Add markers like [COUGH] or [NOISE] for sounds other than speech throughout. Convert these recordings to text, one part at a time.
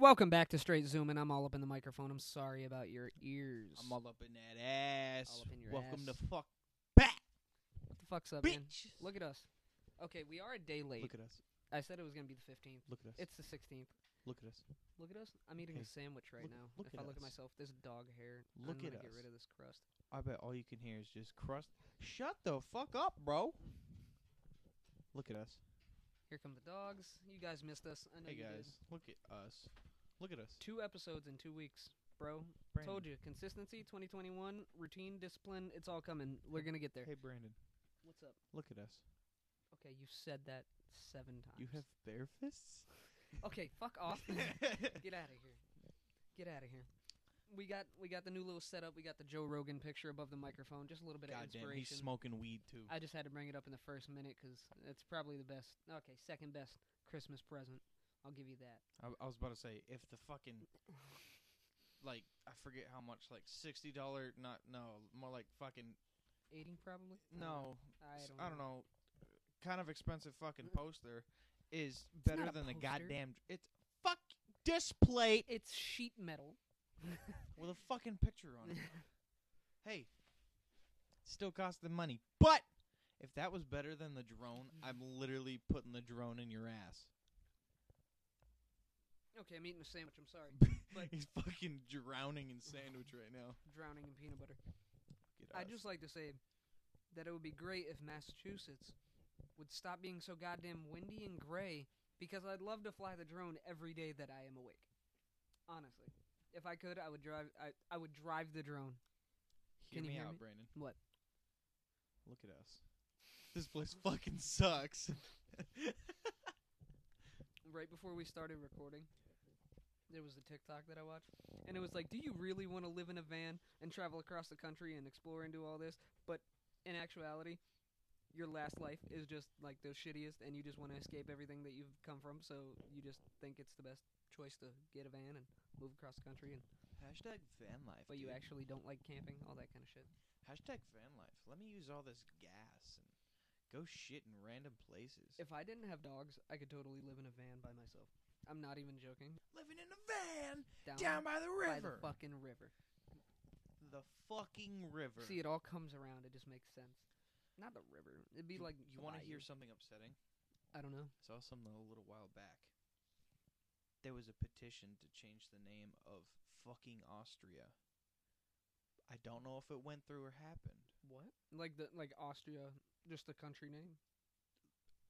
Welcome back to Straight Zoom, and I'm all up in the microphone. I'm sorry about your ears. I'm all up in that ass. All up in your Welcome ass. to fuck back, what the fuck's up, man? bitch. Look at us. Okay, we are a day late. Look at us. I said it was gonna be the 15th. Look at us. It's the 16th. look at us. Look at us. I'm eating Hey, a sandwich right look- now. look if I look at myself, there's dog hair. Look I'm at gonna get rid of this crust. I bet all you can hear is just crust. Shut the fuck up, bro. Look at us. Here come the dogs. You guys missed us. I know Hey you did. guys, look at us. Look at us. Two episodes in two weeks, bro. Brandon. Told you. Consistency, 2021, routine, discipline. It's all coming. We're gonna get there. Hey Brandon, What's up? look at us. Okay, you said that seven times. You have bare fists. [LAUGHS] Okay, fuck off. [LAUGHS] Get out of here. Get out of here. We got we got the new little setup. We got the Joe Rogan picture above the microphone. Just a little bit of God damn, he's smoking weed too. I just had to bring it up in the first minute 'cause it's probably the best. Okay, second best Christmas present. I'll give you that. I, I was about to say if the fucking [LAUGHS] like I forget how much like sixty dollar not no more like fucking Eighty probably. no I don't. I don't know kind of expensive fucking Mm. [LAUGHS] poster is better than the poster. goddamn it's fuck display It's sheet metal. [LAUGHS] with a fucking picture on it. hey, still cost the money, but if that was better than the drone, I'm literally putting the drone in your ass. Okay, I'm eating a sandwich. I'm sorry. [LAUGHS] But- He's fucking drowning in sandwich right now. Drowning in peanut butter. Get I'd us. just like to say that it would be great if Massachusetts would stop being so goddamn windy and gray because I'd love to fly the drone every day that I am awake. Honestly. If I could, I would drive I, I would drive the drone. Hear Can you me hear out, me? Brandon. What? Look at us. This place fucking sucks. [LAUGHS] Right before we started recording, there was a TikTok that I watched and it was like, "Do you really want to live in a van and travel across the country and explore and do all this?" But in actuality, your last life is just like the shittiest and you just want to escape everything that you've come from, so you just think it's the best choice to get a van and move across the country and Hashtag van life. but you actually don't like camping, all that kind of shit. Hashtag van life. Let me use all this gas and go shit in random places. If I didn't have dogs, I could totally live in a van by myself. I'm not even joking. Living in a van Down, down by the by river. the fucking river. the fucking river. See, it all comes around. It just makes sense. Not the river. It'd be you, like you want to hear something upsetting? I don't know. I saw something a little while back. There was a petition to change the name of fucking Austria. I don't know if it went through or happened. What? Like the like Austria, just the country name.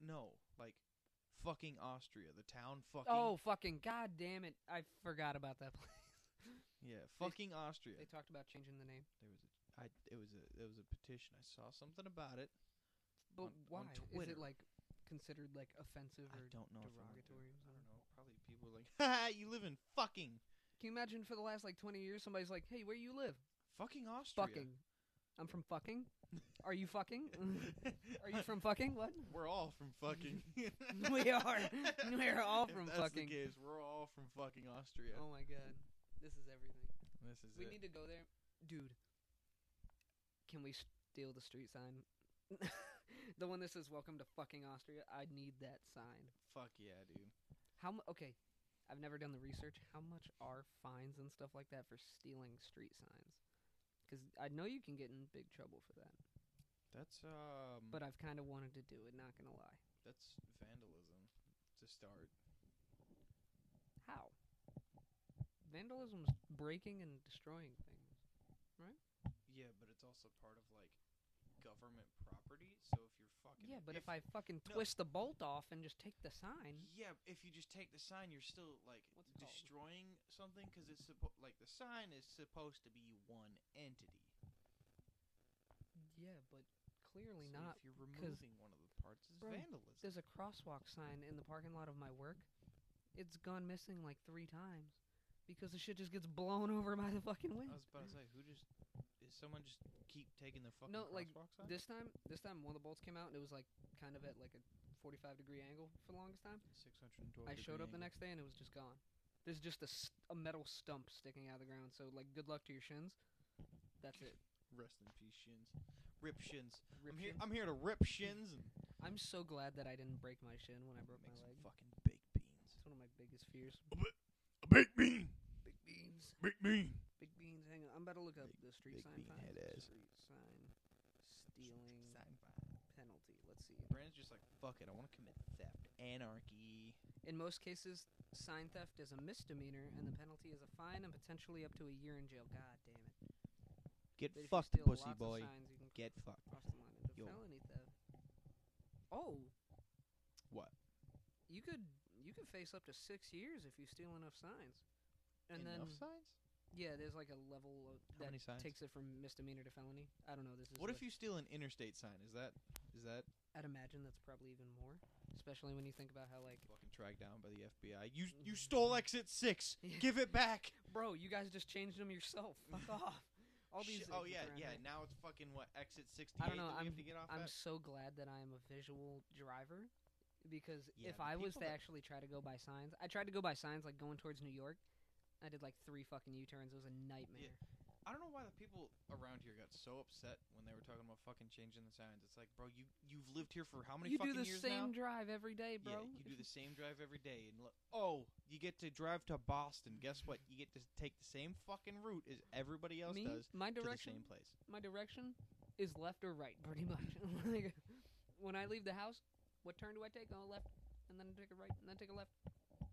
No, like fucking Austria, the town fucking Oh fucking god damn it! I forgot about that [LAUGHS] place. yeah, fucking Austria. they talked about changing the name, There was a I it was a there was a petition. I saw something about it. but On- why? on Is it like considered like offensive I or don't know if it went derogatory? I don't know. Probably people were like, [LAUGHS] "Ha, you live in fucking Can you imagine for the last like twenty years, somebody's like, "Hey, where you live?" fucking Austria." Fucking. I'm from fucking. Are you fucking? [LAUGHS] Are you from fucking? What? We're all from fucking. [LAUGHS] We are. [LAUGHS] We're all If from that's fucking. The case, we're all from fucking Austria. Oh my god, this is everything. This is We it. need to go there, dude. Can we steal the street sign? the one that says "Welcome to fucking Austria." I need that sign. Fuck yeah, dude. How mu- Okay, I've never done the research. How much are fines and stuff like that for stealing street signs? Because I know you can get in big trouble for that. That's um. But I've kind of wanted to do it. Not gonna lie. that's vandalism to start. How? Vandalism's breaking and destroying things. Right? Yeah, but it's also part of like government property. So fucking Yeah, but if, I fucking no. twist the bolt off and just take the sign, yeah, if you just take the sign, you're still like it called? destroying something because it's suppo- like the sign is supposed to be one entity. yeah, but clearly So not. If you're removing one of the parts, it's Bro, vandalism. There's a crosswalk sign in the parking lot of my work. It's gone missing like three times because the shit just gets blown [LAUGHS] over by the fucking wind. I was about to say, who just is someone just keep taking the fucking No, like, sign? This time, this time one of the bolts came out and it was like kind of at like a 45 degree angle for the longest time. 612 I showed up the next day and it was just gone. There's just a, st- a metal stump sticking out of the ground. So like, good luck to your shins. That's it. Rest in peace, shins. Rip shins. Rip I'm here. shins. I'm here to rip shins I'm so glad that I did d't break my shin when I broke make my leg. fucking baked beans. It's one of my biggest fears. A baked Big Bean. Big beans. Hang on, I'm about to look up Big- the street big sign bean fine. head ass. Street sign stealing penalty. Let's see. Brandon's just like, fuck it, I want to commit theft, anarchy. In most cases, sign theft is a misdemeanor, and the penalty is a fine and potentially up to a year in jail. God damn it! Get But if you fucked, steal pussy lots boy. Of signs, you can Get fucked. cross the line into Yo. felony theft. Oh, What? you could you could face up to six years if you steal enough signs. And Enough then signs? yeah, there's like a level of, How that signs? takes it from misdemeanor to felony. I don't know. This is What if you steal an interstate sign? Is that is that I'd imagine that's probably even more, especially when you think about how like, fucking tracked down by the FBI? You you stole exit six. [LAUGHS] Give it back. bro, you guys just changed them yourself. [LAUGHS] Fuck off. All these. Shit, oh yeah, around yeah. here. Now it's fucking what exit sixty I eight don't know, that we I'm- have to get off I'm at. so glad that I am a visual driver because Yeah, if the I was to that- actually try to go by signs, I tried to go by signs like going towards New York. I did like three fucking U-turns. It was a nightmare. I don't know why the people around here got so upset when they were talking about fucking changing the signs. It's like, bro, you you've lived here for how many you do the years same now? drive every day, bro. Yeah, you do the same drive every day, and look, oh, you get to drive to Boston. Guess what? You get to take the same fucking route as everybody else Me, does my to the direction, same place. my direction is left or right, [LAUGHS] pretty much. like, when I leave the house, what turn do I take? Oh, left, and then take a right, and then take a left,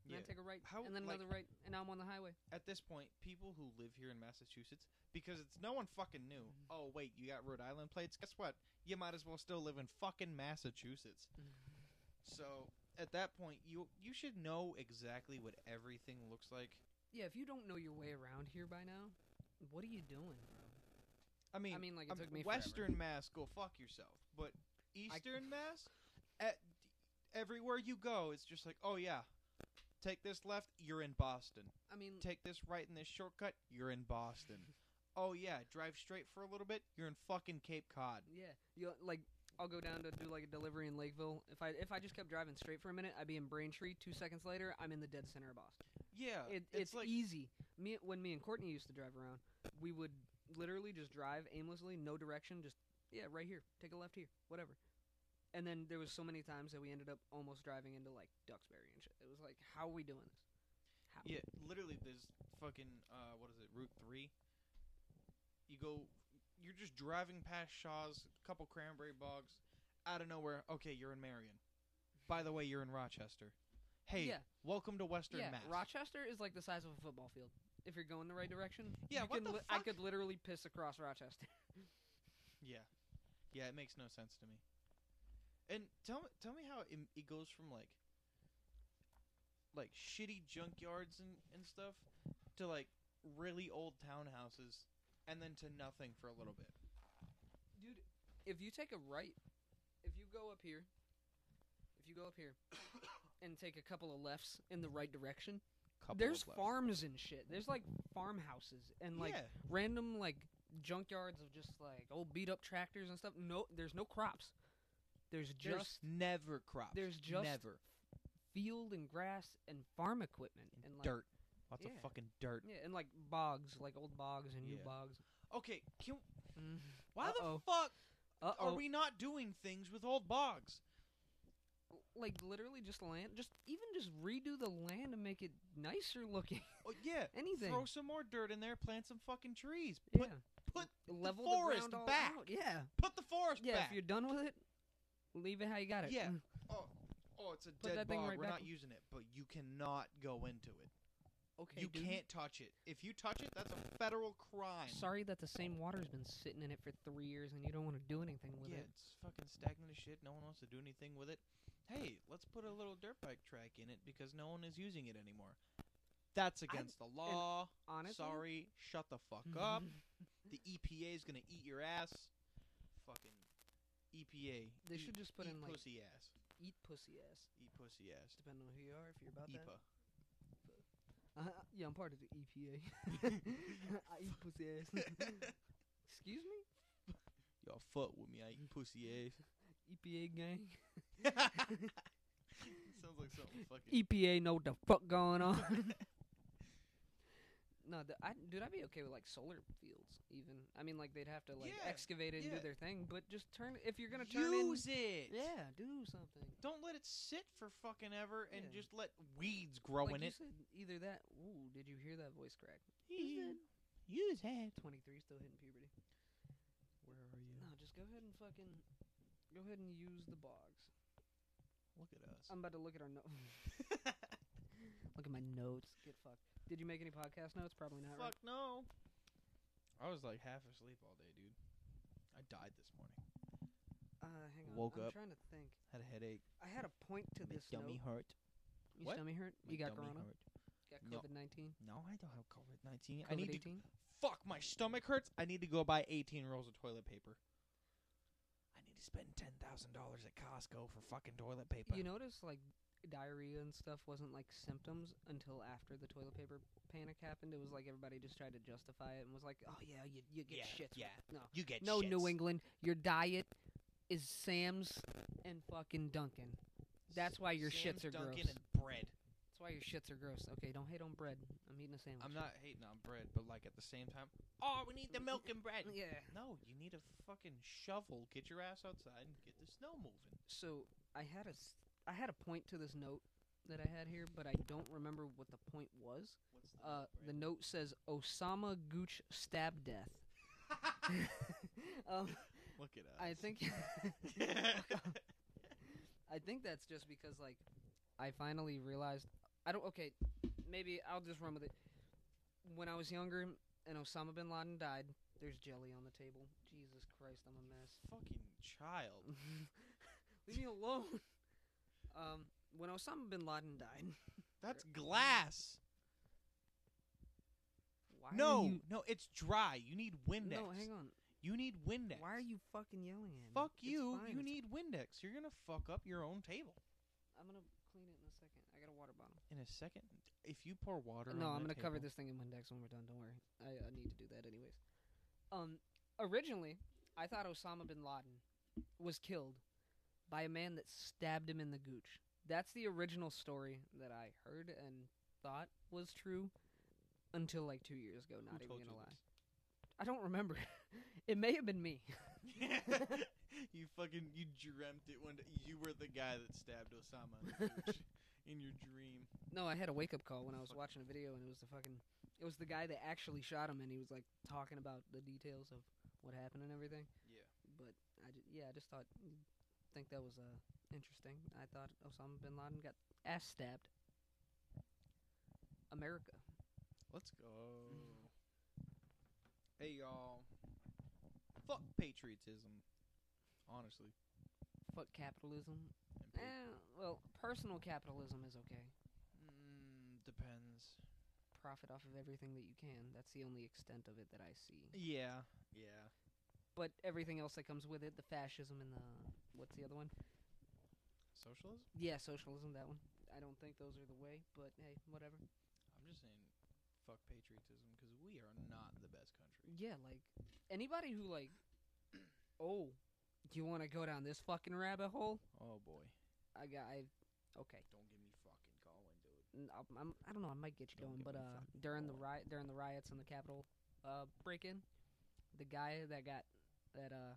and Yeah. then take a right, How- and then like- another right, and now I'm on the highway. At this point, people who live here in Massachusetts, because it's no one fucking knew. Mm-hmm. Oh wait, you got Rhode Island plates. Guess what? You might as well still live in fucking Massachusetts. So at that point, you you should know exactly what everything looks like. Yeah, if you don't know your way around here by now, what are you doing, bro? I mean, I mean, like it um, took me forever. Western Mass, go fuck yourself. But Eastern Mass, at, everywhere you go, it's just like, oh yeah, take this left, you're in Boston. I mean, Take this right in this shortcut, you're in Boston. [LAUGHS] oh yeah, drive straight for a little bit, you're in fucking Cape Cod. yeah, you like I'll go down to do like a delivery in Lakeville. If I if I just kept driving straight for a minute, I'd be in Braintree. Two seconds later, I'm in the dead center of Boston. Yeah, It, it's, it's like easy. Me when me and Courtney used to drive around, we would literally just drive aimlessly, no direction, just yeah, right here, take a left here, whatever. And then there was so many times that we ended up almost driving into like Duxbury and shit. It was like, how are we doing this? How? Yeah, literally, there's fucking uh, what is it, Route Three? You go, you're just driving past Shaw's, a couple cranberry bogs, out of nowhere. Okay, you're in Marion. By the way, you're in Rochester. Hey, Yeah. welcome to Western yeah, Mass. Rochester is like the size of a football field. If you're going the right direction, Yeah, you what can the li- I fuck? could literally piss across Rochester. [LAUGHS] yeah, yeah, it makes no sense to me. And tell me, tell me how it, it goes from like, like shitty junkyards and and stuff to like really old townhouses, and then to nothing for a little bit. Dude, if you take a right, if you go up here, if you go up here [COUGHS] and take a couple of lefts in the right direction, Couple there's farms and shit. There's like farmhouses and like yeah. random like junkyards of just like old beat up tractors and stuff. No, there's no crops. There's There's just never crops. there's just never field and grass and farm equipment and like dirt. Lots yeah. of fucking dirt. Yeah, and like bogs, like old bogs and new Yeah. bogs. Okay, can, Mm. why Uh-oh. the fuck Uh are we not doing things with old bogs? Like literally just land, just even just redo the land and make it nicer looking. [LAUGHS] Oh yeah, [LAUGHS] Anything. throw some more dirt in there, plant some fucking trees. yeah. Put put level the forest all back. out. Yeah. Put the forest Yeah. back. If you're done with it, leave it how you got it. Yeah. Mm. oh, oh, it's a Put dead that thing bog. right We're back not in- using it, but you cannot go into it. Okay. you dude. can't touch it. If you touch it, that's a federal crime. Sorry that the same water's been sitting in it for three years and you don't want to do anything with yeah, it. it's fucking stagnant as shit. No one wants to do anything with it. Hey, let's put a little dirt bike track in it because no one is using it anymore. That's against the law. Honestly, Sorry, shut the fuck [LAUGHS] up. The EPA is gonna eat your ass. EPA. They eat- should just put in, like, pussy ass. Eat pussy ass. Eat pussy ass. Depending on who you are, if you're about EPA. that. Uh, yeah, I'm part of the EPA. [LAUGHS] [LAUGHS] I eat pussy ass. [LAUGHS] Excuse me? Y'all fuck with me. I eat pussy ass. EPA gang. Sounds like something fucking. EPA know what the fuck going on. No, th- I, dude, I'd be okay with like solar fields. Even, I mean, like they'd have to like Yeah, excavate it and yeah. do their thing, but just turn if you're gonna turn in, Use it. yeah, do something. Don't let it sit for fucking ever and Yeah. just let weeds grow like in you it. said, either that. Ooh, did you hear that voice crack? Use it. Twenty three, still hitting puberty. Where are you? No, just go ahead and fucking, go ahead and use the bogs. Look at us. I'm about to look at our notes. [LAUGHS] [LAUGHS] look at my notes. Get fucked. Did you make any podcast notes? Probably not. Fuck no. I was like half asleep all day, dude. I died this morning. Right? Uh, hang on. Woke I'm up. trying to think. Had a headache. I had a point to this note. hurt. Your What? stomach hurt? My you got tummy corona? hurt. Got COVID nineteen? No, I don't have COVID nineteen. I COVID need to fuck my stomach hurts. I need to go buy eighteen rolls of toilet paper. I need to spend ten thousand dollars at Costco for fucking toilet paper. You notice like diarrhea and stuff wasn't like symptoms until after the toilet paper panic happened. It was like everybody just tried to justify it and was like, "Oh yeah, you you get Yeah, shit." yeah. No. you get No, shits. New England, your diet is Sam's and fucking Dunkin'. That's why your Sam's, shits are Dunkin' gross. and bread. That's why your shits are gross. Okay, don't hate on bread. I'm eating a sandwich. I'm not hating on bread, but like at the same time, oh, we need the milk and bread. [LAUGHS] Yeah. No, you need a fucking shovel. Get your ass outside and get the snow moving. So I had a s- I had a point to this note that I had here, but I don't remember what the point was. What's Uh, the note says Osama Gooch stab death. [LAUGHS] um, Look at us. I think [LAUGHS] I think that's just because like I finally realized I don't okay maybe I'll just run with it. When I was younger and Osama bin Laden died, there's jelly on the table. Jesus Christ, I'm a mess. fucking child. [LAUGHS] Leave me alone. Um, when Osama bin Laden died, [LAUGHS] That's glass. why No, you, no, it's dry. You need Windex. no, hang on. You need Windex. Why are you fucking yelling at me? Fuck you. You need Windex. You're gonna fuck up your own table. I'm gonna clean it in a second. I got a water bottle. In a second, if you pour water. No, I'm gonna cover this thing in Windex when we're done. Don't worry. I, I need to do that anyways. Um, originally, I thought Osama bin Laden was killed by a man that stabbed him in the gooch. That's the original story that I heard and thought was true until like two years ago. Not even gonna lie. I don't remember. [LAUGHS] it may have been me. [LAUGHS] [LAUGHS] you fucking you dreamt it one day. You were the guy that stabbed Osama in the in your dream. No, I had a wake up call when I was watching a video, and it was the fucking, it was the guy that actually shot him, and he was like talking about the details of what happened and everything. Yeah. But I ju- yeah, I just thought, think that was uh interesting. I thought Osama bin Laden got ass stabbed. America. Let's go. hey y'all. Fuck patriotism. Honestly. Fuck capitalism. Pa- Eh, well, personal capitalism is okay. mm, depends. Profit off of everything that you can. That's the only extent of it that I see. Yeah. Yeah. But everything else that comes with it, the fascism and the what's the other one? Socialism? Yeah, socialism. That one. I don't think those are the way, but hey, whatever. I'm just saying fuck patriotism because we are not the best country. Yeah, like anybody who like, [COUGHS] oh, do you want to go down this fucking rabbit hole? Oh boy. I got. I okay. Don't get me fucking going, dude. I'm, I'm, I don't know. I might get you Don't going, get but uh, during the riot, during the riots in the Capitol, uh, break-in, the guy that got that uh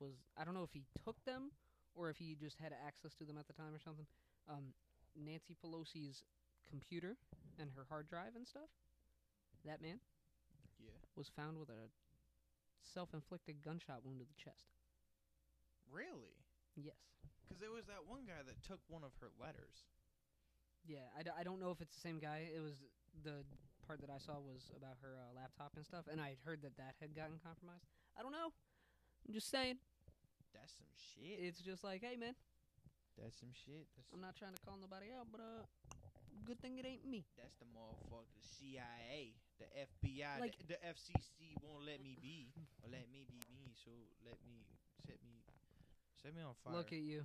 was I don't know if he took them or if he just had access to them at the time or something. Um, Nancy Pelosi's computer and her hard drive and stuff. That man Yeah. was found with a self-inflicted gunshot wound to the chest. Really? Yes. Because there was that one guy that took one of her letters. Yeah, I, d- I don't know if it's the same guy. It was the part that I saw was about her uh, laptop and stuff, and I had heard that that had gotten compromised. I don't know. I'm just saying. That's some shit. It's just like, hey man, That's some shit. That's, I'm not trying to call nobody out, but uh, good thing it ain't me. that's the motherfucker. The CIA, the FBI, Like- the, the FCC won't let me be, or let me be me. So let me set me, set me on fire. Look at you.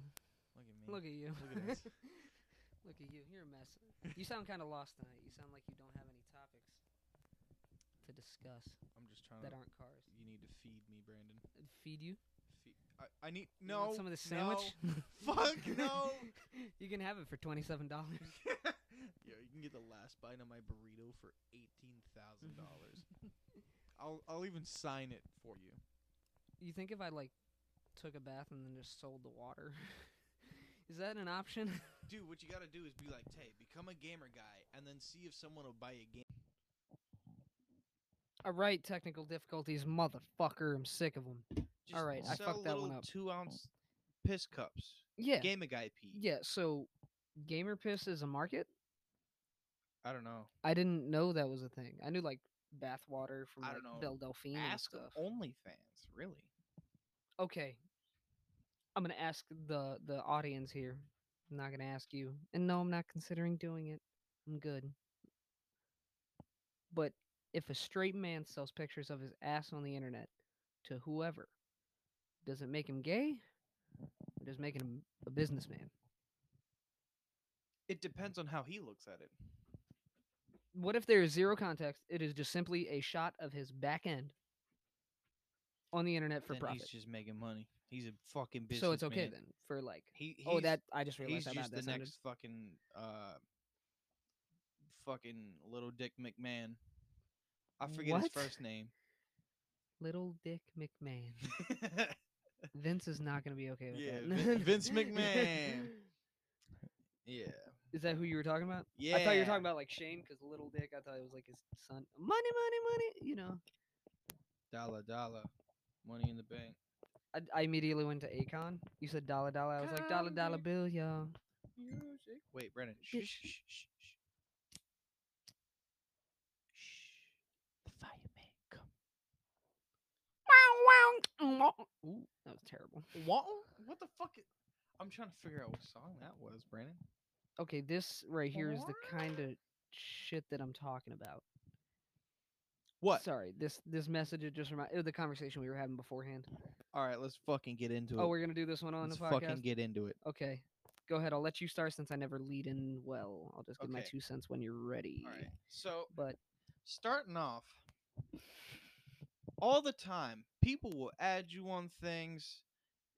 Look at me. Look at you. Look at. [LAUGHS] Look at you. You're a mess. You sound kind of lost tonight. You sound like you don't have any topics to discuss I'm just trying that to. aren't cars. You need to feed me, Brandon. Uh, feed you? Feed. I, I need You no. want some of this no. sandwich? [LAUGHS] Fuck no. [LAUGHS] you can have it for twenty-seven dollars. [LAUGHS] Yo, you can get the last bite of my burrito for eighteen thousand dollars. I'll I'll even sign it for you. You think if I like took a bath and then just sold the water, is that an option? Dude, what you gotta do is be like, hey, become a gamer guy, and then see if someone will buy a game. All right, technical difficulties, motherfucker. I'm sick of them. Just All right, I fucked that one up. Two ounce piss cups. Yeah, Gamer guy pee. yeah. So, gamer piss is a market. I don't know. I didn't know that was a thing. I knew like bath water from I like don't know. Belle Delphine and Ask stuff. OnlyFans, really. Okay, I'm gonna ask the the audience here. I'm not gonna ask you, and no, I'm not considering doing it. I'm good. But if a straight man sells pictures of his ass on the internet to whoever, does it make him gay? Or does it make him a businessman? It depends on how he looks at it. What if there is zero context? It is just simply a shot of his back end on the internet for then profit. he's just making money. He's a fucking business. So it's okay then for like. He, he's, oh, that I just he's realized how just the next fucking uh, fucking little Dick McMahon. I forget What? his first name. Little Dick McMahon. [LAUGHS] Vince is not going to be okay with Yeah, that. Vin- Vince [LAUGHS] McMahon. yeah, Is that who you were talking about? yeah. I thought you were talking about like Shane because Little Dick. I thought it was like his son. Money, money, money. You know. dollar, dollar, money in the bank. I, I immediately went to Akon. You said dollar, dollar. I was like dollar, dollar bill, y'all. Music. Wait, Brennan. Shh, shh. Shh. The fireman come. Wow, wow. Ooh, that was terrible. What? What the fuck? Is... I'm trying to figure out what song that was, Brandon. Okay, this right here is the kind of shit that I'm talking about. What? Sorry, this this message it just reminded uh, the conversation we were having beforehand. All right, let's fucking get into oh, it. Oh, we're gonna do this one on let's the podcast. fucking get into it. Okay, go ahead. I'll let you start since I never lead in well. I'll just give my two cents when you're ready. All right. So But starting off, all the time, people will add you on things,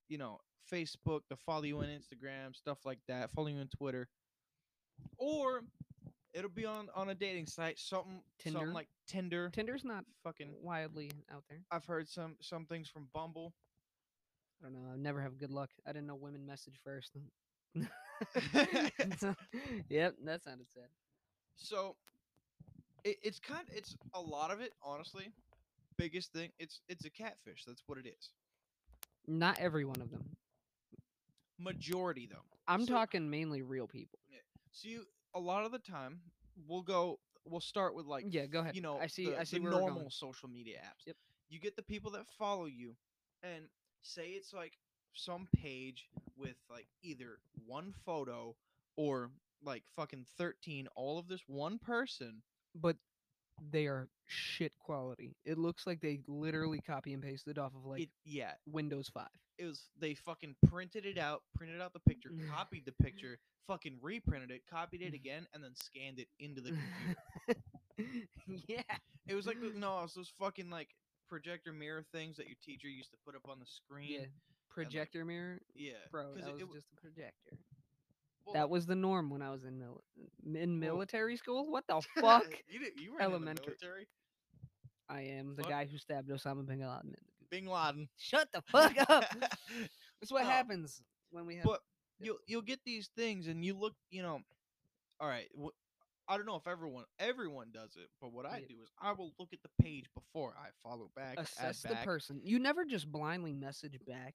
you know, Facebook, to follow you on Instagram, stuff like that, follow you on Twitter, or it'll be on on a dating site, something, Tinder? something like Tinder. Tinder's not Fucking, wildly out there. I've heard some some things from Bumble. I don't know. I never have good luck. I didn't know women message first. [LAUGHS] [LAUGHS] Yep, that sounded sad. So it, it's kind of, it's a lot of it, honestly. Biggest thing, it's it's a catfish. That's what it is. Not every one of them. Majority though. I'm So- talking mainly real people. So you a lot of the time we'll go we'll start with like Yeah, go ahead. you know I see. the, I see the normal social media apps. Yep. You get the people that follow you and say it's like some page with like either one photo or like fucking 13 all of this one person but they are shit quality. It looks like they literally copy and pasted it off of like it yeah Windows Five. it was they fucking printed it out printed out the picture mm. copied the picture fucking reprinted it copied it [LAUGHS] again and then scanned it into the computer [LAUGHS] yeah. It was like the, [LAUGHS] no, it was those fucking like projector mirror things that your teacher used to put up on the screen. Yeah. Projector mirror, yeah, bro. 'cause That it- was it w- just a projector. Well, that was the norm when I was in mil- in military school. What the [LAUGHS] fuck? you did, you were Elementary. in the military. I am the Fuck. guy who stabbed Osama bin Laden. Bin Laden. [LAUGHS] Shut the [LAUGHS] fuck up. That's what No. happens when we have. But you'll you'll get these things and you look, you know. All right, wh- I don't know if everyone everyone does it, but what I Yeah. do is I will look at the page before I follow back. assess the back. person. You never just blindly message back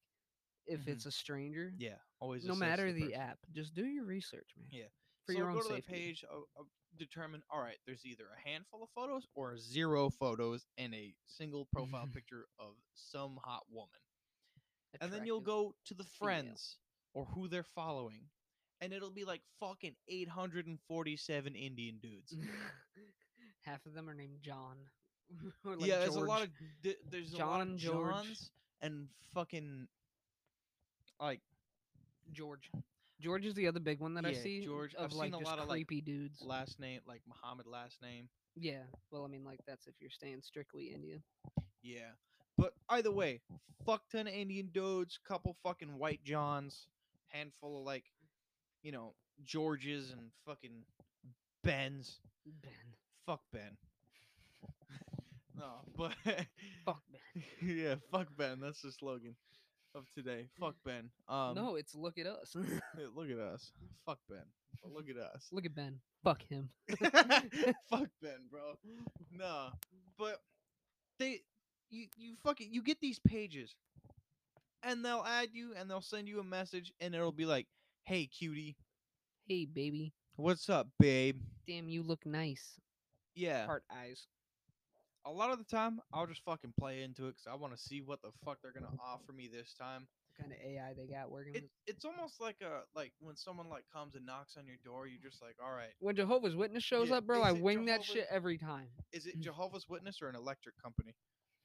if Mhm. it's a stranger. Yeah, always. no matter the, person. app, just do your research, man. Yeah. For so your own go to safety. the page, I'll, I'll determine. All right, there's either a handful of photos or zero photos and a single profile [LAUGHS] picture of some hot woman, and then you'll go to the female. friends or who they're following, and it'll be like fucking 847 Indian dudes. [LAUGHS] Half of them are named John. [LAUGHS] or like yeah, there's a lot of there's a lot of John, George. Johns and fucking like George. George is the other big one that I Yeah, see. George. Of I've like seen a lot of, like, creepy dudes. last name like Muhammad last name. Yeah. Well, I mean, like that's if you're staying strictly Indian. Yeah. But either way, fuck ton of Indian dudes, couple fucking white Johns, handful of like, you know, Georges and fucking Ben's. Ben. Fuck Ben. [LAUGHS] no, but Fuck Ben. [LAUGHS] yeah, fuck Ben. That's the slogan of today. Fuck Ben. Um, no, it's look at us. [LAUGHS] [LAUGHS] look at us. Fuck Ben. But look at us. look at Ben. Fuck him. [LAUGHS] fuck Ben, bro. No, but they, you, you fucking, you get these pages, and they'll add you, and they'll send you a message, and it'll be like, "Hey, cutie, Hey, baby. what's up, babe?" Damn, you look nice. Yeah. Heart eyes. A lot of the time I'll just fucking play into it because I want to see what the fuck they're gonna offer me this time. What kind of AI they got working It, with? it's almost like a like when someone like comes and knocks on your door, you're just like, all right, When Jehovah's Witness shows Yeah, up, bro, I wing that shit every time. is it [LAUGHS] Jehovah's Witness or an electric company?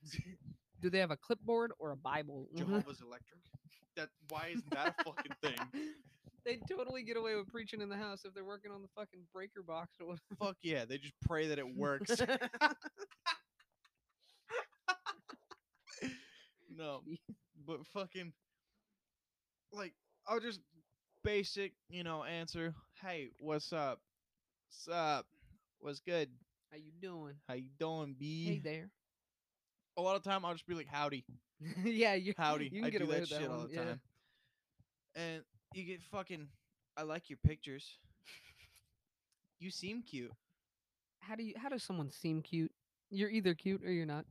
[LAUGHS] Do they have a clipboard or a Bible? Jehovah's [LAUGHS] Electric. That why isn't that a fucking thing? they totally get away with preaching in the house if they're working on the fucking breaker box or whatever. Fuck yeah, they just pray that it works. No, but fucking like I'll just basic, you know, answer. Hey, what's up? What's up? What's good? How you doing? How you doing, B? Hey there. a lot of time I'll just be like, "Howdy, [LAUGHS] yeah, you. howdy." You can I get do away that with that shit all the yeah. time. And you get fucking. I like your pictures. [LAUGHS] You seem cute. How do you? How does someone seem cute? You're either cute or you're not.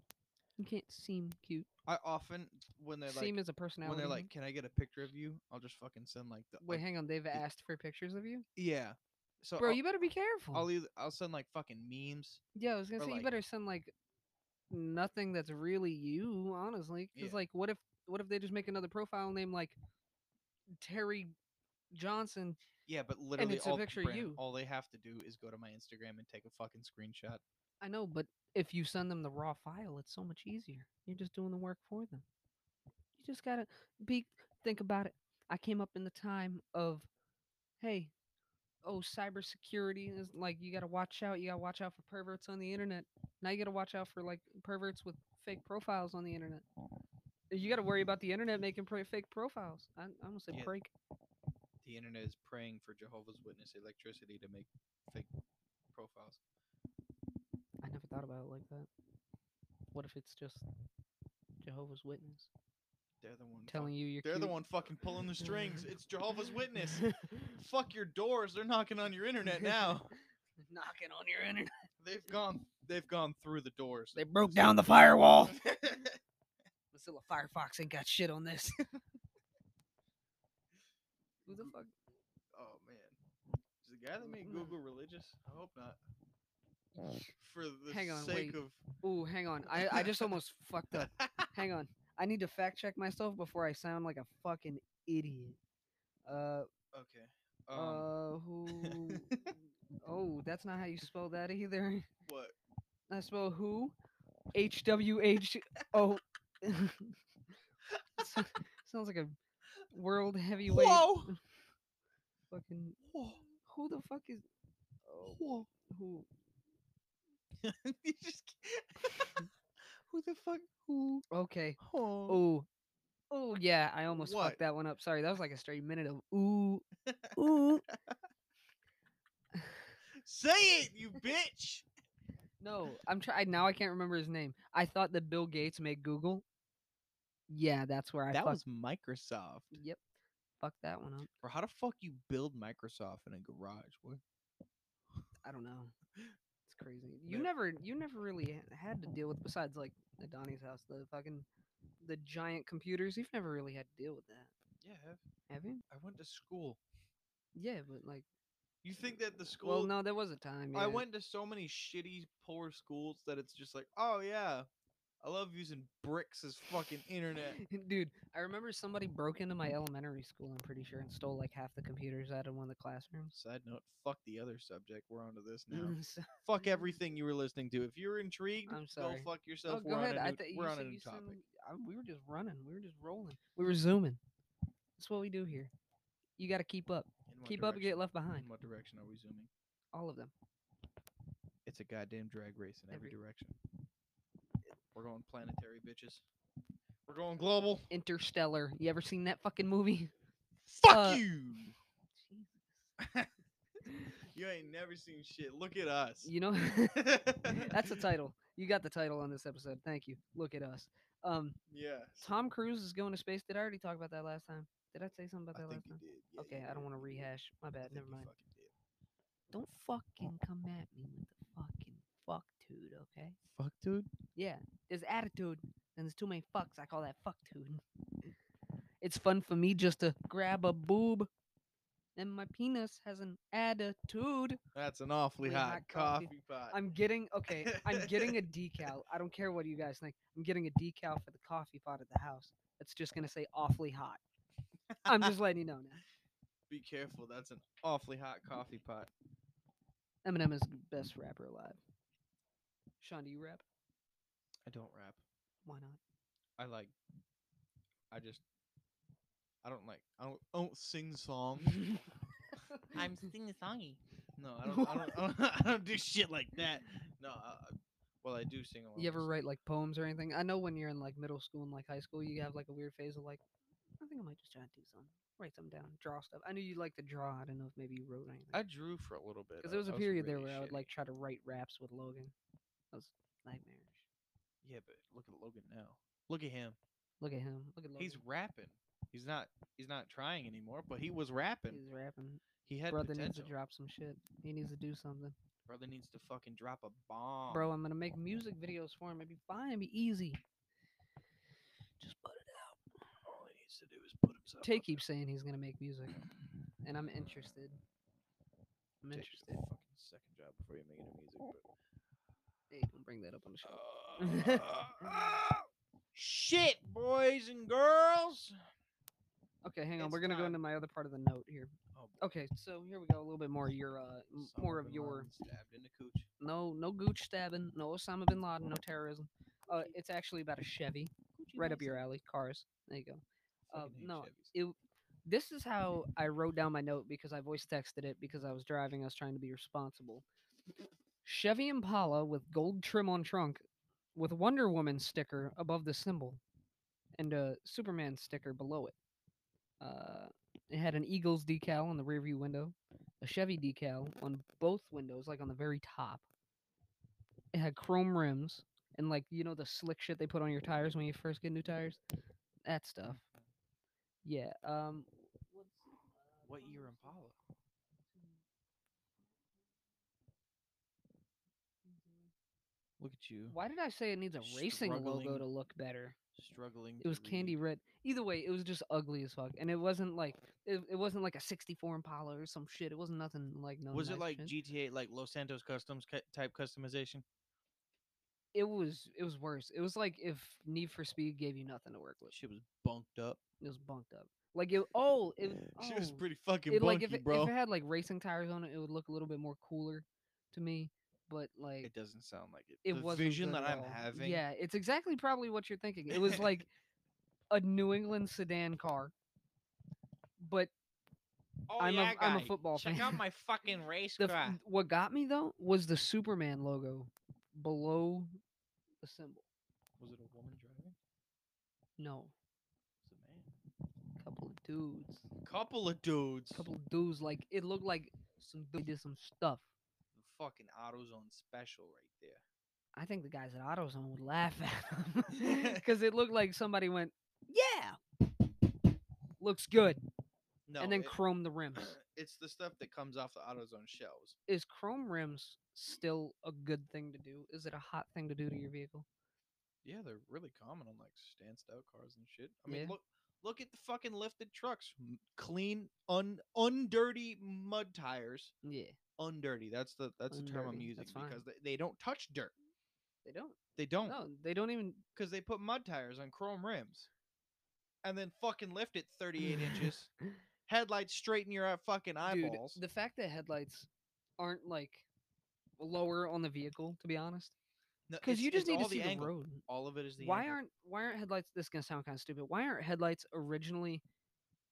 You can't seem cute. I often when they're seem like as a personality. when they're like, "Can I get a picture of you?" I'll just fucking send like the wait, like, hang on. They've asked for pictures of you, yeah. So bro. I'll, you better be careful. I'll either I'll send like fucking memes. yeah, I was gonna or, say like- you better send like nothing that's really you, honestly. Because Yeah. like, what if what if they just make another profile name like Terry Johnson? Yeah, but literally it's a all, picture of Brandon, you. all they have to do is go to my Instagram and take a fucking screenshot. I know, but if you send them the raw file, it's so much easier. You're just doing the work for them. You just gotta be think about it. I came up in the time of, hey, oh, cybersecurity is like you gotta watch out. You gotta watch out for perverts on the internet. Now you gotta watch out for like perverts with fake profiles on the internet. You gotta worry about the internet making fake profiles. I, I almost said Yeah. break. The internet is praying for Jehovah's Witness electricity to make fake profiles. Thought about it like that. What if it's just Jehovah's Witness They're the one. telling you you're They're the cute? one fucking pulling the strings. It's Jehovah's Witness. [LAUGHS] Fuck your doors. They're knocking on your internet now. [LAUGHS] knocking on your internet. They've gone. They've gone through the doors. They broke down the firewall. Mozilla Firefox ain't got shit on this. [LAUGHS] Who the fuck? oh man, is the guy that made Google religious? I hope not. For the Hang on, sake wait. of. Ooh, hang on. I, I just almost fucked up. [LAUGHS] Hang on. I need to fact check myself before I sound like a fucking idiot. Uh, okay. Um, uh, who? [LAUGHS] oh, that's not how you spell that either. what? I spell who? H W H O. [LAUGHS] Sounds like a world heavyweight. Whoa! Fucking. Whoa! Who the fuck is? Oh, Whoa! who? [LAUGHS] [LAUGHS] Who the fuck? Who? Okay. Oh. Ooh. Oh yeah, I almost What? fucked that one up. Sorry, that was like a straight minute of ooh, [LAUGHS] ooh. Say it, you bitch! No, I'm trying now. I can't remember his name. I thought that Bill Gates made Google. Yeah, that's where I that fucked. was Microsoft. Yep, fuck that one up. Or how the fuck you build Microsoft in a garage? What? I don't know. Crazy. You never, you never really had to deal with besides like at Donnie's house, the fucking, the giant computers. You've never really had to deal with that, Yeah, I have- have you? I went to school. Yeah, but like, You think that the school? well, no, there was a time. I went to so many shitty, poor schools that it's just like, oh yeah, I love using bricks as fucking internet. [LAUGHS] Dude, I remember somebody broke into my elementary school. I'm pretty sure and stole like half the computers out of one of the classrooms. Side note: Fuck the other subject. We're onto this [LAUGHS] now. Fuck everything you were listening to. If you're intrigued, I'm sorry. go fuck oh, yourself. go we're ahead. on a new, we're on said a new topic. I, we were just running. We were just rolling. We were zooming. That's what we do here. You got to keep up. Keep up and get left behind. In what direction are we zooming? All of them. It's a goddamn drag race in every, Every- direction. We're going planetary, bitches. We're going global. Interstellar. You ever seen that fucking movie? Fuck Uh, you. [LAUGHS] You ain't never seen shit. Look at us. You know, [LAUGHS] that's the [LAUGHS] title. You got the title on this episode. Thank you. Look at us. Um, Yeah. Tom Cruise is going to space. Did I already talk about that last time? Did I say something about I that think last you time? did. Yeah, okay, you I don't want to rehash. My I bad. Never mind. fucking. Don't fucking come at me with the fucking fuck dude, okay? Fuck, dude. Yeah, there's attitude, and there's too many fucks. I call that fuck dude. It's fun for me just to grab a boob, and my penis has an attitude. That's an awfully hot, hot coffee. coffee, pot. I'm getting okay. I'm getting a [LAUGHS] decal. I don't care what you guys think. I'm getting a decal for the coffee pot at the house. It's just gonna say awfully hot. I'm just letting you know now. Be careful. That's an awfully hot coffee pot. Eminem is the best rapper alive. Sean, do you rap? I don't rap. Why not? I like. I just. I don't like. I don't. I don't sing songs. [LAUGHS] I'm singing songy. No, I don't. I don't, [LAUGHS] I don't. I don't do shit like that. No. I, I- well, I do sing along. You ever write like poems or anything? I know when you're in like middle school and like high school, you have like a weird phase of like, I think I might just try to do something, write something down, draw stuff. I knew you like to draw. I don't know if maybe you wrote anything. I drew for a little bit. Because I- there was I a period there really where I would shitty. like try to write raps with Logan. That was nightmarish. Yeah, but look at Logan now. Look at him. Look at him. Look at Logan. He's rapping. He's not. He's not trying anymore. But he was rapping. He's rapping. he had Brother needs potential. to drop some shit. He needs to do something. Brother needs to fucking drop a bomb. Bro, I'm gonna make music videos for him. It'd be fine. It'd be easy. Just put it out. all he needs to do is put himself. Tay keeps saying he's gonna make music, and I'm interested. I'm. Take interested. your fucking second job before you make any music. But Hey, don't bring that up on the show. Uh, [LAUGHS] shit, boys and girls. Okay, hang on. It's We're gonna go into my other part of the note here. Oh, boy. Okay, so here we go. A little bit more of your, uh, m- Osama more of bin your. Laden stabbed in the cooch. No, no gooch stabbing. No Osama bin Laden. No terrorism. Uh, it's actually about a Chevy, right up your alley. Cars. There you go. Uh, Fucking hate no, Chevys. it. This is how I wrote down my note because I voice texted it because I was driving. I was trying to be responsible. Chevy Impala with gold trim on trunk, with Wonder Woman sticker above the symbol, and a Superman sticker below it. Uh, it had an Eagles decal on the rearview window, a Chevy decal on both windows, like on the very top. It had chrome rims and like you know the slick shit they put on your tires when you first get new tires, that stuff. Yeah. Um. What year Impala? Look at you, Why did I say it needs a racing logo to look better? struggling. It to was candy red. Either way, it was just ugly as fuck, and it wasn't like it, it wasn't like a '64 Impala or some shit. It wasn't nothing like no. Was it nice like shit. GTA, like Los Santos Customs cu- type customization? It was it was worse. It was like if Need for Speed gave you nothing to work with. Shit was bunked up. It was bunked up. Like it. Oh, it. [LAUGHS] Shit was oh, pretty fucking it, bunky, like if it, bro. if it had like racing tires on it, it would look a little bit more cooler to me. But like It doesn't sound like it. it wasn't vision good that I'm having. Yeah, it's exactly probably what you're thinking. It was like [LAUGHS] a New England sedan car, but Oh I'm a- yeah, I'm a football Check fan. out my [LAUGHS] fucking race the car. what got me though was the Superman logo below the symbol. Was it a woman driving? No, It was a man. couple of dudes, Couple of dudes. couple of dudes. Like it looked like some dude did some stuff. Fucking AutoZone special right there. I think the guys at AutoZone would laugh [LAUGHS] at him [LAUGHS] because it looked like somebody went, "Yeah, looks good," No, and then it- chrome the rims. [CLEARS THROAT] it's the stuff that comes off the AutoZone shelves. Is chrome rims still a good thing to do? Is it a hot thing to do to your vehicle? Yeah, they're really common on like stand out cars and shit. I mean, Yeah. look look at the fucking lifted trucks. Clean, un undirty mud tires. Yeah, Undirty. That's the that's the term I'm using because they, they don't touch dirt. they don't. They don't No, they don't even. because they put mud tires on chrome rims, and then fucking lift it 38 inches. [LAUGHS] Headlights straighten your uh, fucking Dude, eyeballs. the fact that headlights aren't like lower on the vehicle, to be honest, because it's- you just need to see the angle. road. All of it is the Why angle. aren't why aren't headlights? This is gonna sound kind of stupid. Why aren't headlights originally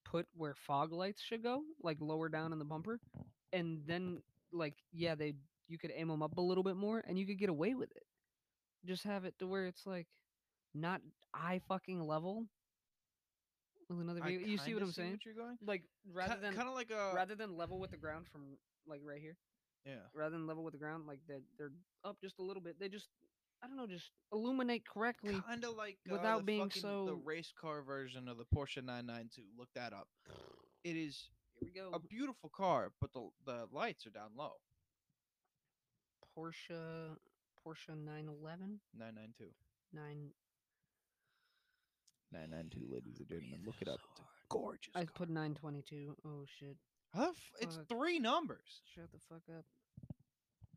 put where fog lights should go, like lower down in the bumper, and then like yeah, they you could aim them up a little bit more, and you could get away with it. Just have it to where it's like not eye fucking level with another vehicle. You see what I'm saying? What you're going? Like rather than kind of like a rather than level with the ground from like right here, Yeah. rather than level with the ground. Like they're they're up just a little bit. They just I don't know, just illuminate correctly. Kind of like uh, without the being fucking- the race car version of the Porsche 992. Look that up. It is Here we go. a beautiful car, but the the lights are down low. Porsche Porsche 911 992. 9 992, ladies and gentlemen. Look it up. It's a gorgeous. I car. put 922. Oh shit. How the f- it's fuck. three numbers. Shut the fuck up.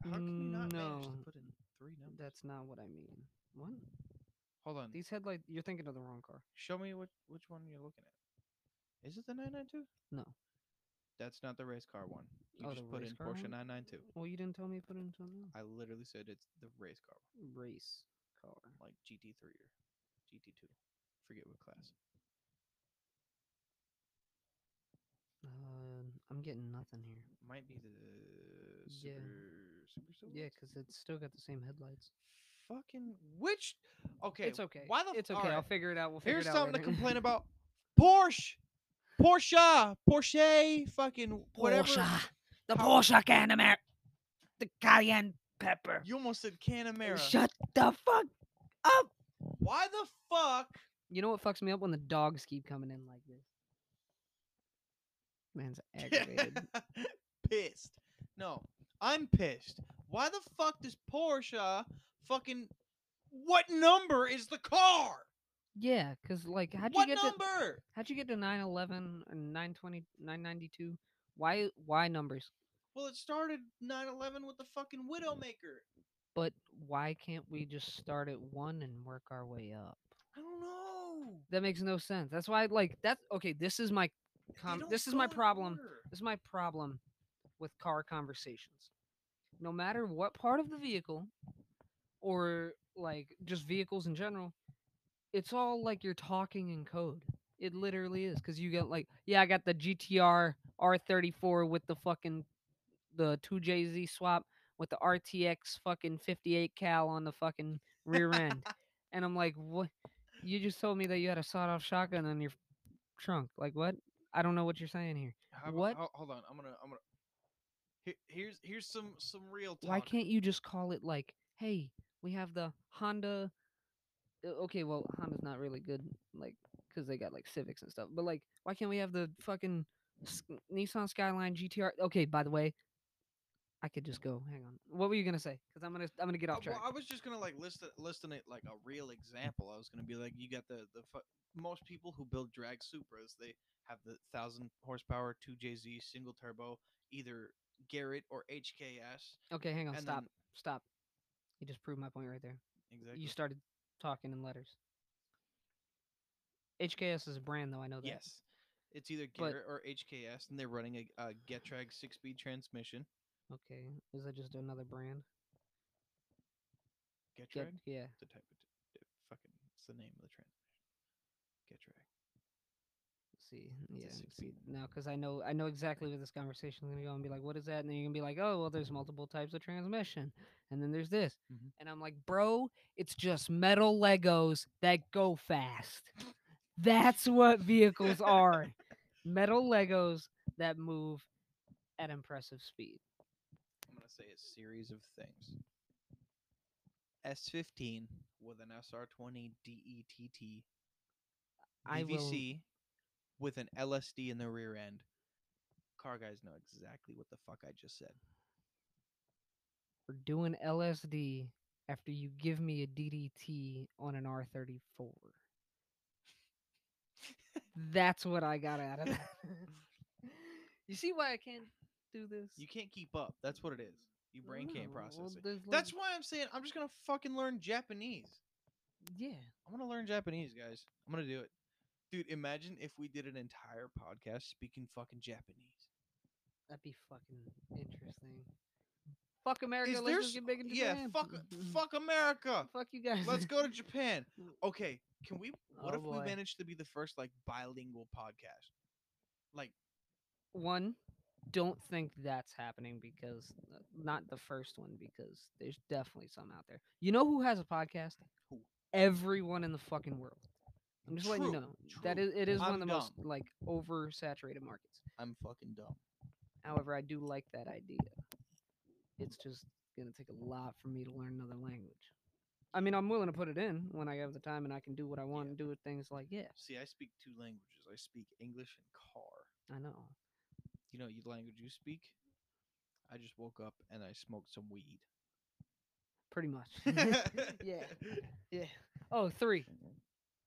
How can you not manage to No. put in three numbers? That's not what I mean. What? Hold on. These headlights you're thinking of the wrong car. Show me which which one you're looking at. Is it the 992? No. That's not the race car one. You Oh, just the put race in car Porsche one? 992. Well, you didn't tell me to put in something else. I literally said it's the race car, one, Race car. like GT3 or GT2. Forget what class. Uh, I'm getting nothing here. Might be the Yeah. super super silver. Yeah, because it's still got the same headlights. Fucking which? Okay. it's okay. Why the? It's f- okay. I'll alright, figure it out. We'll figure Here's it out. something to later. complain about. [LAUGHS] Porsche, Porsche, Porsche, fucking whatever. the How- Porsche Panamera, the cayenne pepper. You almost said Canamera. Shut the fuck up. Why the fuck? You know what fucks me up when the dogs keep coming in like this. Man's [LAUGHS] aggravated. pissed. No, I'm pissed. Why the fuck does Porsche fucking? What number is the car? yeah, cause like how'd you what get to number? how'd you get to 911 and 920 992? Why why numbers? Well, it started 9/11 with the fucking Widowmaker. But why can't we just start at one and work our way up? I don't know. That makes no sense. That's why like that's okay. This is my com- this is my problem. order. This is my problem with car conversations. No mm. matter what part of the vehicle or like just vehicles in general, it's all like you're talking in code. It literally is cuz you get like, yeah, I got the GTR R34 with the fucking the 2JZ swap with the RTX fucking 58 cal on the fucking rear end. [LAUGHS] and I'm like, "What? You just told me that you had a sawed-off shotgun on your trunk. Like what? I don't know what you're saying here." How What? ho- hold on, I'm gonna, I'm gonna. Here, here's here's some some real talk. Why can't you just call it like, hey, we have the Honda. uh, Okay, well, Honda's not really good, like, because they got like Civics and stuff. But like, why can't we have the fucking S- Nissan Skyline GTR? Okay, by the way, I could just go. Hang on. What were you gonna say? Because I'm gonna I'm gonna get Uh, off track. Well, I was just gonna like list it, listing it like a real example. I was gonna be like, you got the the fu- most people who build drag Supras, they have the thousand horsepower two JZ single turbo, either Garrett or HKS. okay, hang on. and Stop. then- Stop. You just proved my point right there. Exactly. You started talking in letters. HKS is a brand, though. I know that. yes, it's either Garrett or HKS, and they're running a, a Getrag six-speed transmission. Okay. Is that just another brand? Get, Getrag, yeah. the type of t- fucking. It's the name of the transmission. Getrag. See. Yeah see. now because i know i know exactly where this conversation is going to go and be like what is that? And then you're going to be like oh well there's multiple types of transmission. And then there's this. Mhm. and i'm like bro it's just metal legos that go fast. That's what vehicles are. Metal legos that move at impressive speed. I'm gonna say a series of things. S15 with an SR20 DETT i will VVC with an LSD in the rear end. Car guys know exactly what the fuck I just said. we're doing lsd after you give me a ddt on an r34 that's what i got out of that [LAUGHS] you see why i can't do this You can't keep up. That's what it is. Your brain can't No, well, process it. there's, That's why I'm saying I'm just gonna fucking learn Japanese. yeah I'm gonna learn Japanese, guys. I'm gonna do it. Dude, imagine if we did an entire podcast speaking fucking Japanese. that'd be fucking interesting fuck america Is let's there just s- get big in yeah, Japan. fuck [LAUGHS] fuck America. fuck you guys Let's go to [LAUGHS] Japan. Okay, can we? What Oh, if boy. we manage to be the first like bilingual podcast? Like, one don't think that's happening because uh, not the first one because there's definitely some out there you know who has a podcast Who? everyone in the fucking world i'm just letting you know that true. is it is one I'm of the most like oversaturated markets I'm fucking dumb. however i do like that idea it's just gonna take a lot for me to learn another language. I mean, I'm willing to put it in when I have the time and I can do what I want Yeah. and do it things like yeah, See, I speak two languages. I speak English and car. I know. You know, you language you speak. I just woke up and I smoked some weed. Pretty much. [LAUGHS] [LAUGHS] yeah. Yeah. Oh, three.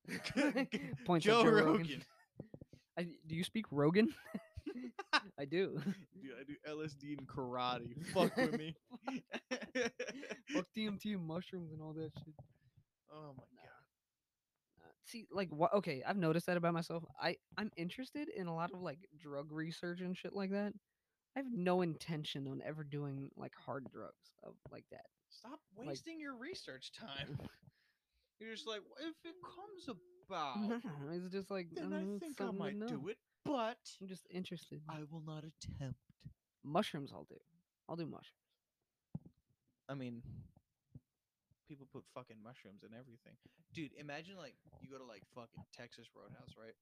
[LAUGHS] [LAUGHS] Points Joe Joe Rogan. Rogan. [LAUGHS] I, do you speak Rogan? I do. Dude, I do LSD and karate. Fuck with me. Fuck DMT and mushrooms and all that shit. oh my god. Uh, see, like, what? Okay, I've noticed that about myself. I I'm interested in a lot of like drug research and shit like that. I have no intention on ever doing like hard drugs of like that. Stop wasting your research time. You're just like, if it comes [LAUGHS] about, it's just like then I mm, think I might do it. But I'm just interested. I will not attempt. mushrooms, I'll do. I'll do mushrooms. I mean, people put fucking mushrooms in everything. Dude, imagine like you go to like fucking Texas Roadhouse, right?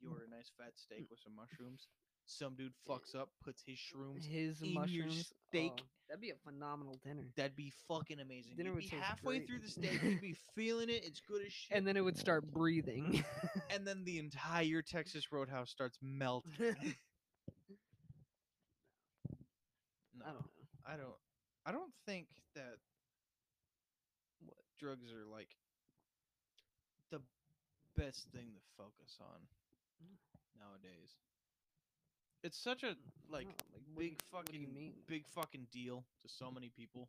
You order a nice fat steak mm. with some mushrooms. Some dude fucks up, puts his shrooms. His in your steak. oh, that'd be a phenomenal dinner. That'd be fucking amazing. Dinner You'd would be halfway great. through the steak, you'd be [LAUGHS] feeling it. It's good as shit. And then it would start breathing. and then the entire Texas Roadhouse starts melting. [LAUGHS] no, I don't know. I don't. I don't think that what drugs are like the best thing to focus on Mm. nowadays. It's such a like like, big what do you fucking big fucking deal to so many people.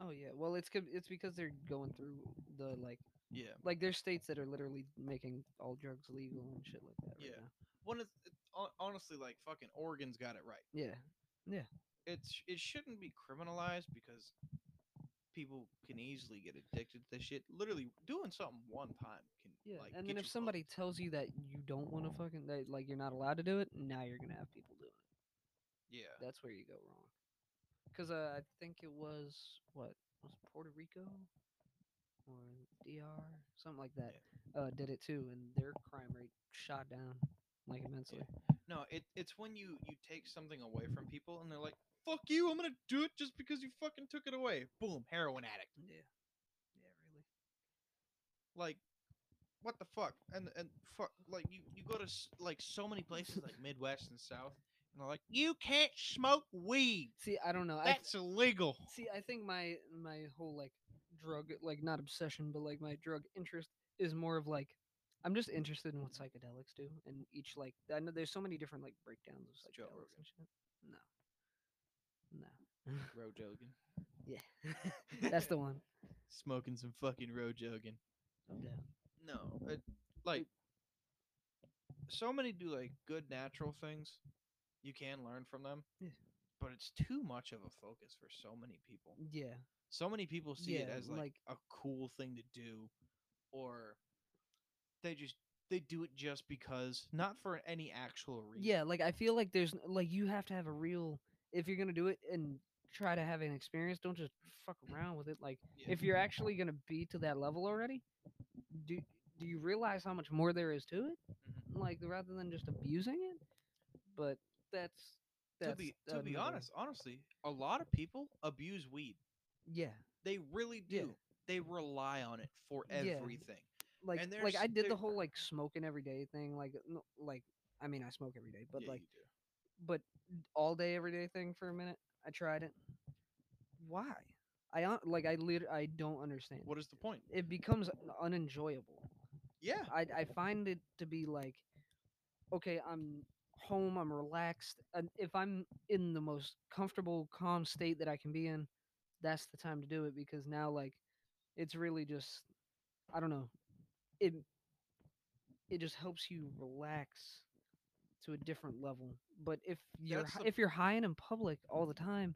Oh yeah. Well, it's it's because they're going through the like Yeah. like there's states that are literally making all drugs legal and shit like that. Yeah. Right now. One it- honestly like fucking Oregon's got it right. Yeah. Yeah. It's it shouldn't be criminalized because people can easily get addicted to this shit. Literally doing something one time Yeah. like and then if somebody tells you that you don't want to fucking that like you're not allowed to do it, now you're gonna have people doing it. yeah. That's where you go wrong. Because uh, I think it was what was Puerto Rico or DR something like that. Uh, did it too, and their crime rate shot down like immensely. No, it it's when you you take something away from people and they're like, "Fuck you, I'm gonna do it just because you fucking took it away." Boom, heroin addict. Yeah. Yeah, really. Like, what the fuck? And and fuck, like you you go to like so many places like [LAUGHS] Midwest and South, and they're like, "You can't smoke weed. See, I don't know. I, That's illegal." See, I think my my whole like drug like not obsession, but like my drug interest is more of like I'm just interested in what psychedelics do, and each like I know there's so many different like breakdowns of psychedelics and shit. No, no, [LAUGHS] Road jogging, yeah, [LAUGHS] that's the one. smoking some fucking jogging. No doubt. No, it, like so many do like good natural things. You can learn from them. Yeah. But it's too much of a focus for so many people. Yeah, So many people see it as like, like- a cool thing to do or they just they do it just because, not for any actual reason. yeah. Like I feel like there's like you have to have a real if you're gonna do it and try to have an experience. Don't just fuck around with it. Like Yeah. if you're actually gonna be to that level already, do do you realize how much more there is to it? Mhm. Like rather than just abusing it. But that's that's to be to be honest, honestly, a lot of people abuse weed. Yeah, They really do. Yeah. They rely on it for everything. Yeah. like like I did the whole like smoking every day thing. Like no, like I mean I smoke every day, but Yeah, like but all day every day thing for a minute. I tried it. Why? I like I lit- I don't understand. What is the point? It becomes unenjoyable. Yeah. I I find it to be like, okay, I'm home, I'm relaxed, and if I'm in the most comfortable, calm state that I can be in, that's the time to do it because now like, it's really just, I don't know, it it just helps you relax to a different level. But if you're the- if you're high and in public all the time,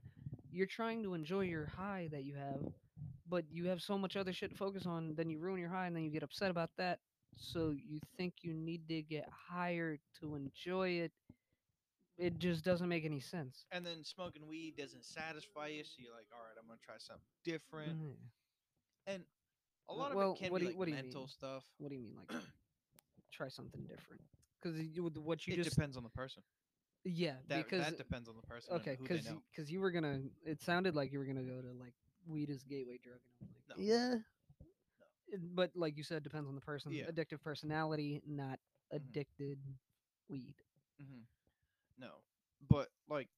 you're trying to enjoy your high that you have, but you have so much other shit to focus on, then you ruin your high and then you get upset about that. So you think you need to get higher to enjoy it. It just doesn't make any sense. And then smoking weed doesn't satisfy you, so you're like, all right, I'm gonna try something different. Mhm. And a Well- lot of well, it can what be do you- like what do you mental mean? stuff. What do you mean, like [CLEARS THROAT] try something different? Because what you it just depends on the person. Yeah, That because that depends on the person. okay, and who they because because you were gonna. It sounded like you were gonna go to like weed is gateway drug, and I'm like, No. yeah. It- But like you said, depends on the person. Yeah. Addictive personality, not Mhm. addicted weed. Mm-hmm. No, but like,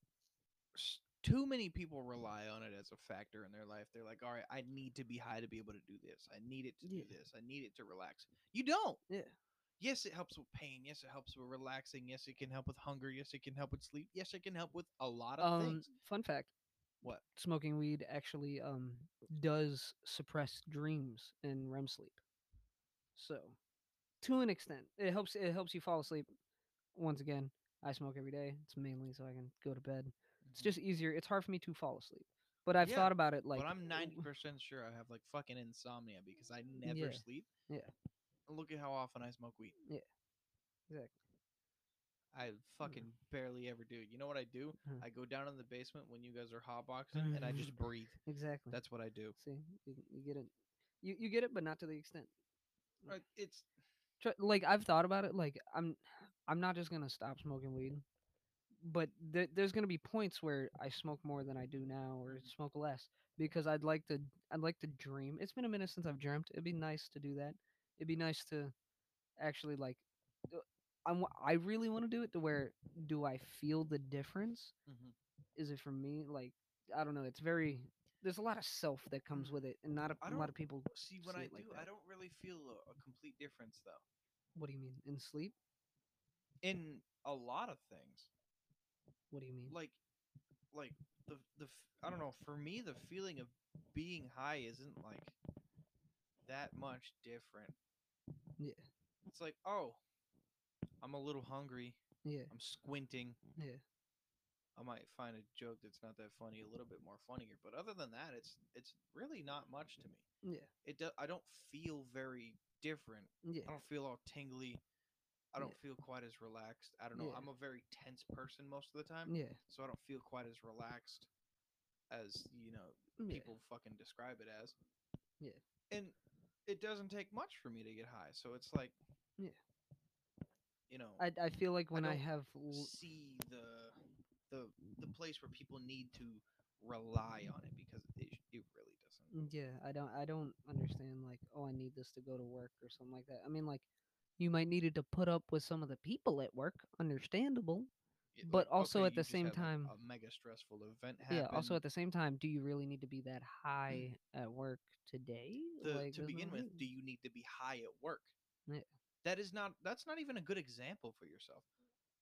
too many people rely on it as a factor in their life. They're like, all right, I need to be high to be able to do this. I need it to Yeah. do this. I need it to relax. You don't. Yeah. Yes, it helps with pain. Yes, it helps with relaxing. Yes, it can help with hunger. Yes, it can help with sleep. Yes, it can help with a lot of Um, things. fun fact: What? smoking weed actually um does suppress dreams in REM sleep. So, to an extent, it helps. It helps you fall asleep. Once again, I smoke every day. It's mainly so I can go to bed. It's Mhm. just easier. It's hard for me to fall asleep. But I've Yeah, thought about it like but I'm ninety percent sure I have like fucking insomnia because I never Yeah. sleep. Yeah. Look at how often I smoke weed. Yeah. Exactly. I hmm. fucking barely ever do. You know what I do? Huh. I go down in the basement when you guys are hotboxing, and I just [LAUGHS] breathe. Exactly. That's what I do. See, you, you get it. You you get it, but not to the extent. Right, It's Like I've thought about it. Like I'm, I'm not just gonna stop smoking weed, but th- there's gonna be points where I smoke more than I do now, or smoke less, because I'd like to. I'd like to dream. It's been a minute since I've dreamt. It'd be nice to do that. It'd be nice to actually like. Uh, uh, I really want to do it to where do I feel the difference? Mhm. Is it for me? Like I don't know. It's very. There's a lot of self that comes with it, and not a, don't lot of people. see when see I it like do. I don't really feel a, a complete difference though. What do you mean in sleep? In a lot of things, What do you mean? like, like the the I don't know. For me, the feeling of being high isn't like that much different. Yeah. It's like, oh, I'm a little hungry. Yeah. I'm squinting. Yeah. I might find a joke that's not that funny a little bit more funnier, but other than that, it's it's really not much to me. Yeah. It do, I don't feel very different. Yeah. I don't feel all tingly. I don't Yeah. feel quite as relaxed. I don't know. Yeah. I'm a very tense person most of the time, Yeah. so I don't feel quite as relaxed as you know Yeah. people fucking describe it as. Yeah. And it doesn't take much for me to get high, so it's like, Yeah. You know, I, I feel like when I, don't have see the the the place where people need to rely on it because it, it really doesn't. Mm, yeah I don't I don't understand like oh I need this to go to work or something like that. I mean like you might need it to put up with some of the people at work, understandable. It- But like, also okay, at the same time- a mega stressful event happen. Yeah. Also at the same time, do you really need to be that mm. high at work today? the, like, to begin with, do you need to be high at work? Yeah. That is not. That's not even a good example for yourself.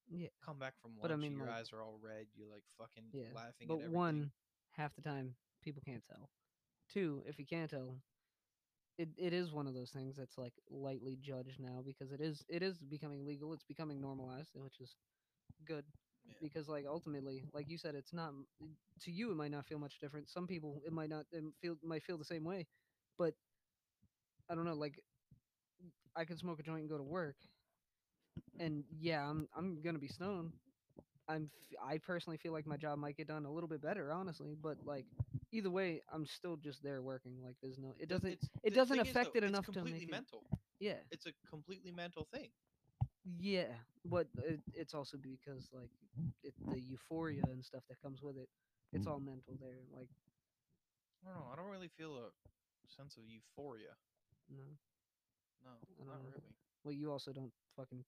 Yeah. Come back from lunch, But I mean, your like- eyes are all red. You're like fucking Yeah, laughing But at everything. one, half the time people can't tell. Two, if you can't tell, it, it is one of those things that's like lightly judged now because it is it is becoming legal. It's becoming normalized, which is good Yeah. because like ultimately, like you said, it's not to you. It might not feel much different. Some people it might not it feel might feel the same way, but I don't know. Like I can smoke a joint and go to work, mm-hmm. and yeah, I'm I'm gonna be stoned. I'm f- I personally feel like my job might get done a little bit better, honestly. But like either way, I'm still just there working. Like there's no, it doesn't, it's- it doesn't thing is, affect though, it it's enough to make it- mental. yeah, It's a completely mental thing. yeah. But it, it's also because like it, the euphoria and stuff that comes with it, it's all mental there. Like I don't know. I don't really feel a sense of euphoria. no, No, I not don't really. well, you also don't fucking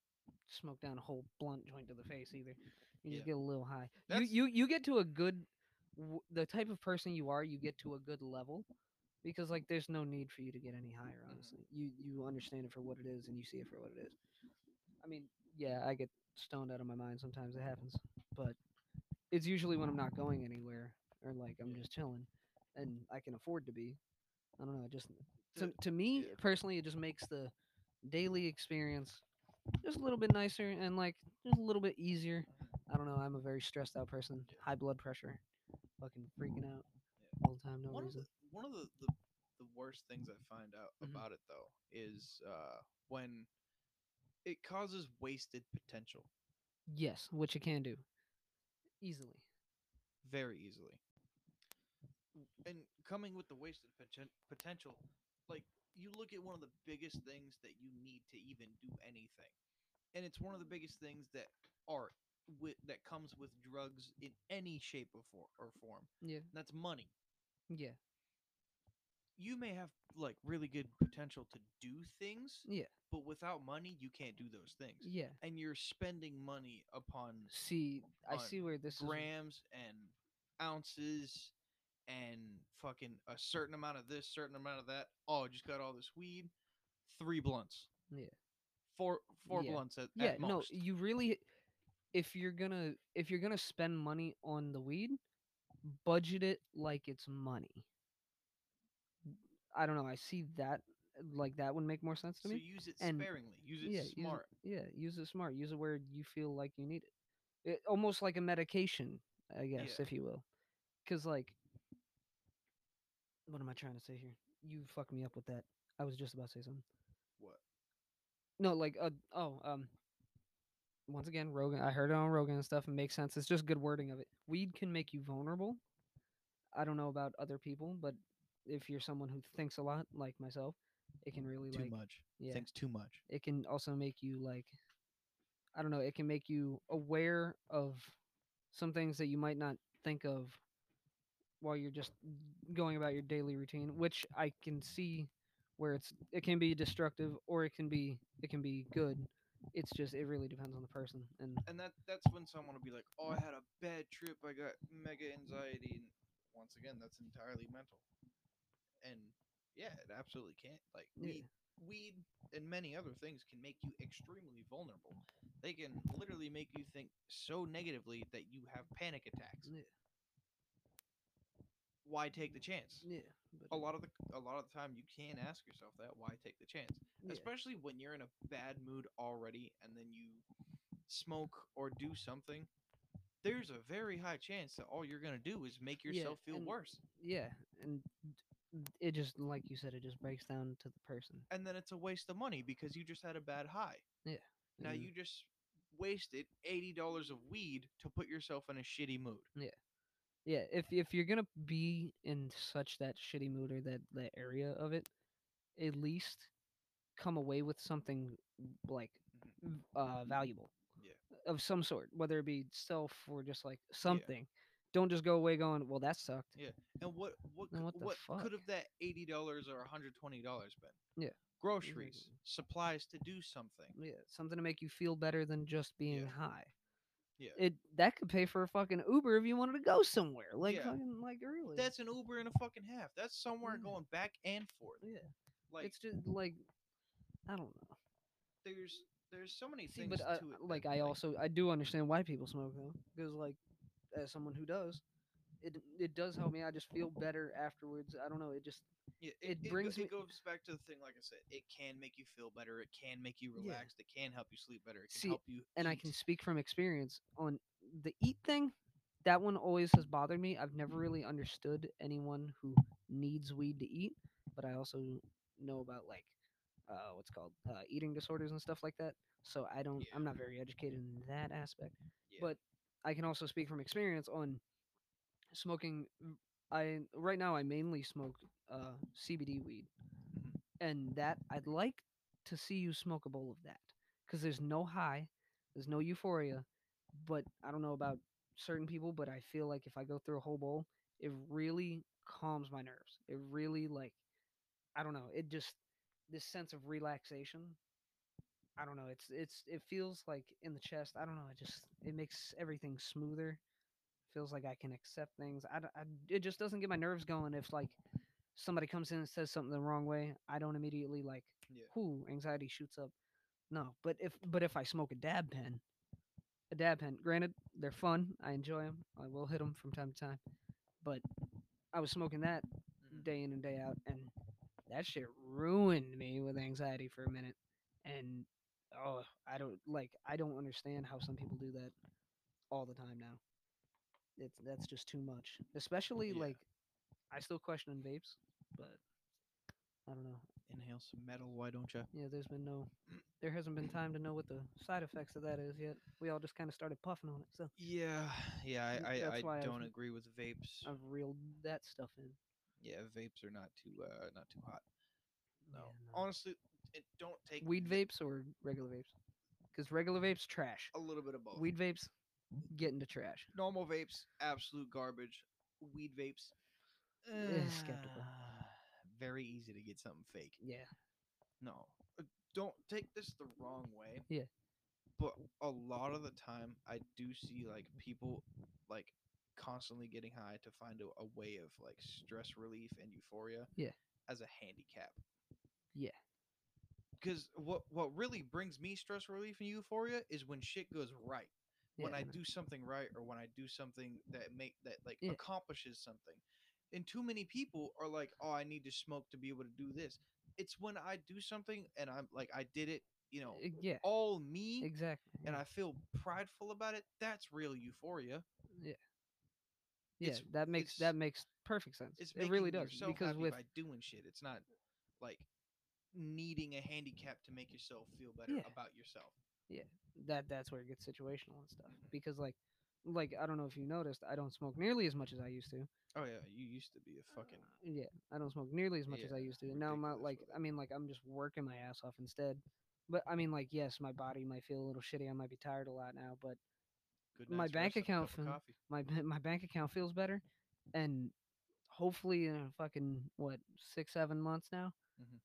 smoke down a whole blunt joint to the face either. You just Yeah. get a little high. That's- You you you get to a good, the type of person you are. You get to a good level, because like there's no need for you to get any higher. Honestly, you you understand it for what it is and you see it for what it is. I mean, yeah, I get stoned out of my mind sometimes. It happens, but it's usually when I'm not going anywhere or like I'm Yeah. just chilling, and I can afford to be. I don't know. It just to to me yeah. personally, it just makes the daily experience just a little bit nicer and like just a little bit easier. I don't know. I'm a very stressed out person. Yeah. High blood pressure, fucking freaking out Yeah. all the time. No one reason. Of the, one of the, the, the worst things I find out Mhm. about it though is uh, when it causes wasted potential Yes, which it can do easily. very easily. And coming with the wasted poten- potential, like you look at one of the biggest things that you need to even do anything, and it's one of the biggest things that art with that comes with drugs in any shape or, for, or form. Yeah. and that's money. Yeah. You may have like really good potential to do things, Yeah. but without money, you can't do those things. Yeah. And you're spending money upon See, I see where this is. grams and ounces and fucking a certain amount of this, certain amount of that. Oh, I just got all this weed. Three blunts. Yeah. Four four Yeah. blunts at, Yeah, at no, you really if you're gonna if you're gonna spend money on the weed, budget it like it's money. I don't know. I see that like that would make more sense to so me. So use it and- sparingly. Use it yeah, use it- smart. yeah, use it smart. Use it where you feel like you need it. it almost like a medication, I guess, Yeah. if you will. Because like, what am I trying to say here? You fucked me up with that. I was just about to say something. What? No, like, uh, oh, um, once again, Rogan. I heard it on Rogan and stuff. It makes sense. It's just good wording of it. Weed can make you vulnerable. I don't know about other people, but if you're someone who thinks a lot, like myself, it can really Too like much. yeah. Thinks too much. it can also make you like i don't know it can make you aware of some things that you might not think of while you're just going about your daily routine which i can see where it's it can be destructive or it can be it can be good it's just it really depends on the person and And that that's when someone will be like, "Oh, I had a bad trip. I got mega anxiety." And once again, that's entirely mental. And yeah, it absolutely can't. Like Yeah. weed, weed, and many other things can make you extremely vulnerable. They can literally make you think so negatively that you have panic attacks. Yeah Why take the mm. chance? yeah A lot of the a lot of the time, you can ask yourself that. Why take the chance? yeah, especially when you're in a bad mood already and then you smoke or do something there's a very high chance that all you're going to do is make Yeah, yourself feel and- worse yeah and it just like you said it just breaks down to the person and then it's a waste of money because you just had a bad high Yeah. now and- you just wasted $80 of weed to put yourself in a shitty mood Yeah, if if you're gonna be in such that shitty mood or that that area of it, at least come away with something like uh valuable. Yeah. Of some sort, whether it be self or just like something. Don't just go away going, well, that sucked. Yeah. And what what cou- what what fuck? could have that $80 or $120 been Yeah. groceries Exactly. supplies to do something Yeah, something to make you feel better than just being Yeah. high. Yeah. It that could pay for a fucking Uber if you wanted to go somewhere. Like Yeah. fucking like really. that's an uber and a fucking half that's somewhere Yeah. going back and forth yeah. like it's just like I don't know. there's there's so many See, things but uh, to it. like that, I also I do understand why people smoke though, because like as someone who does, it it does help me. I just feel better afterwards. I don't know. It just yeah, it go- brings me- it goes back to the thing. Like I said, it can make you feel better. It can make you Yeah. It can help you sleep better. It can See, help you. and I can speak from experience on the eat thing. That one always has bothered me. I've never really understood anyone who needs weed to eat, but I also know about like uh, what's called uh, eating disorders and stuff like that. So I don't. I'm not very educated in that aspect. Yeah. But I can also speak from experience on smoking. I right now I mainly smoke uh, CBD weed, Mhm. and that I'd like to see you smoke a bowl of that because there's no high, there's no euphoria, but I don't know about certain people, but I feel like if I go through a whole bowl, it really calms my nerves. It really like I don't know. It just this sense of relaxation. I don't know. It's it's it feels like in the chest. I don't know. It just it makes everything smoother. Feels like I can accept things. I, I- it just doesn't get my nerves going if like somebody comes in and says something the wrong way. I don't immediately like Yeah. whoo anxiety shoots up. No, but if but if I smoke a dab pen, a dab pen. Granted, they're fun. I enjoy them. I will hit them from time to time. But I was smoking that Mhm. day in and day out, and that shit ruined me with anxiety for a minute. And oh, I don't like. I don't understand how some people do that all the time now. It's that's just too much. Especially Yeah. like, I still question vapes, but I don't know. Inhale some metal. Why don't you? Yeah, there's been no, there hasn't been time to know what the side effects of that is yet. We all just kind of started puffing on it, so Yeah. Yeah. I I, I why I've- don't agree with vapes. I've reeled that stuff in. yeah, vapes are not too uh not too hot. No. Yeah, no. Honestly, it don't take Weed vapes or regular vapes? Because regular vapes trash. a little bit of both. Weed vapes get into trash. Normal vapes, absolute garbage. Weed vapes, Eh, skeptical. Very easy to get something fake. Yeah. No, uh, don't take this the wrong way. Yeah. But a lot of the time, I do see like people like constantly getting high to find a, a way of like stress relief and euphoria. Yeah. As a handicap. Yeah. Because what what really brings me stress relief and euphoria is when shit goes right. When yeah, I do something right or when I do something that make that like Yeah. accomplishes something. And too many people are like, "Oh, I need to smoke to be able to do this." It's when I do something and I'm like, I did it, you know, Uh, yeah. all me, Exactly. and. I feel prideful about it. That's real euphoria. yeah, it's- that makes that makes perfect sense. It's it really does because with by doing shit. It's not like needing a handicap to make yourself feel better Yeah. about yourself. That that's where it gets situational and stuff. Because like like I don't know if you noticed, I don't smoke nearly as much as I used to. Oh yeah, you used to be a fucking Yeah, I don't smoke nearly as much as I used to. And now I'm not like. I mean like I'm just working my ass off instead. But I mean like yes, my body might feel a little shitty. I might be tired a lot now, but My bank rest and a account cup of fin- coffee. my my bank account feels better and hopefully in a fucking what, 6 7 months now. Mhm.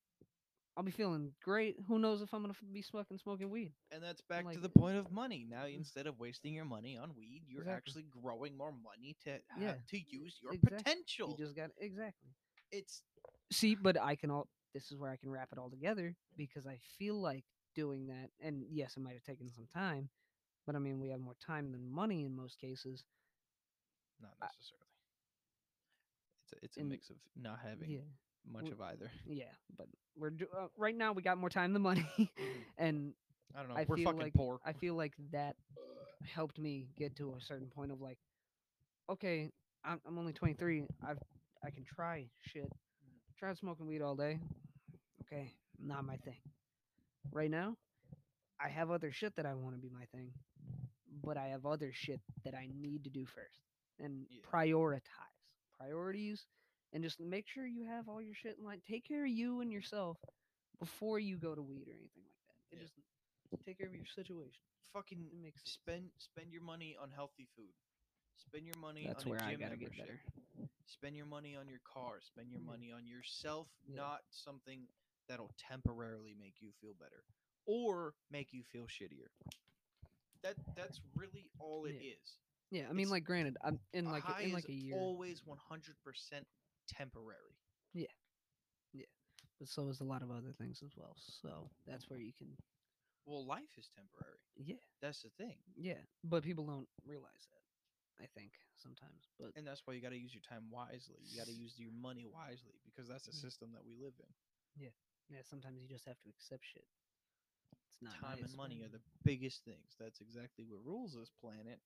I'll be feeling great. Who knows if I'm going to be smoking smoking weed. And that's back to the point of money. Now, mm. instead of wasting your money on weed, you're Exactly. actually growing more money to have Yeah. to use your Exact- potential. You just got exactly. It's See, but I can all this is where I can wrap it all together because I feel like doing that and yes, it might have taken some time, but I mean we have more time than money in most cases. not I- necessarily. It's a, it's a in- mix of not having Yeah. Much w- of either. [LAUGHS] Yeah, but we're do- uh, right now we got more time than money [LAUGHS] and I don't know. I We're fucking like poor. I feel like that helped me get to a certain point of like, okay, I'm, I'm only 23. I've I can try shit. Tried smoking weed all day. Okay, not my thing. Right now, I have other shit that I want to be my thing, but I have other shit that I need to do first and Yeah. prioritize priorities and just make sure you have all your shit in line. Take care of you and yourself before you go to weed or anything like that. It Yeah. just take care of your situation. fucking It makes sense. spend spend your money on healthy food. Spend your money That's on where a I gym gotta get membership. better. Spend your money on your car. Spend your Yeah. money on yourself, Yeah. not something that'll temporarily make you feel better or make you feel shittier. That that's really all it is. Yeah, I mean, It's- like, granted, I'm in like in like a year, always 100% temporary. Yeah. Yeah. But so is a lot of other things as well. So that's where you can, Well, life is temporary. yeah, That's the thing. yeah. But people don't realize that. I think sometimes, but And that's why you got to use your time wisely. You got to use your money wisely because that's the system that we live in. yeah, Yeah, sometimes you just have to accept shit. It's not time nice, and money are the biggest things. That's exactly what rules this planet.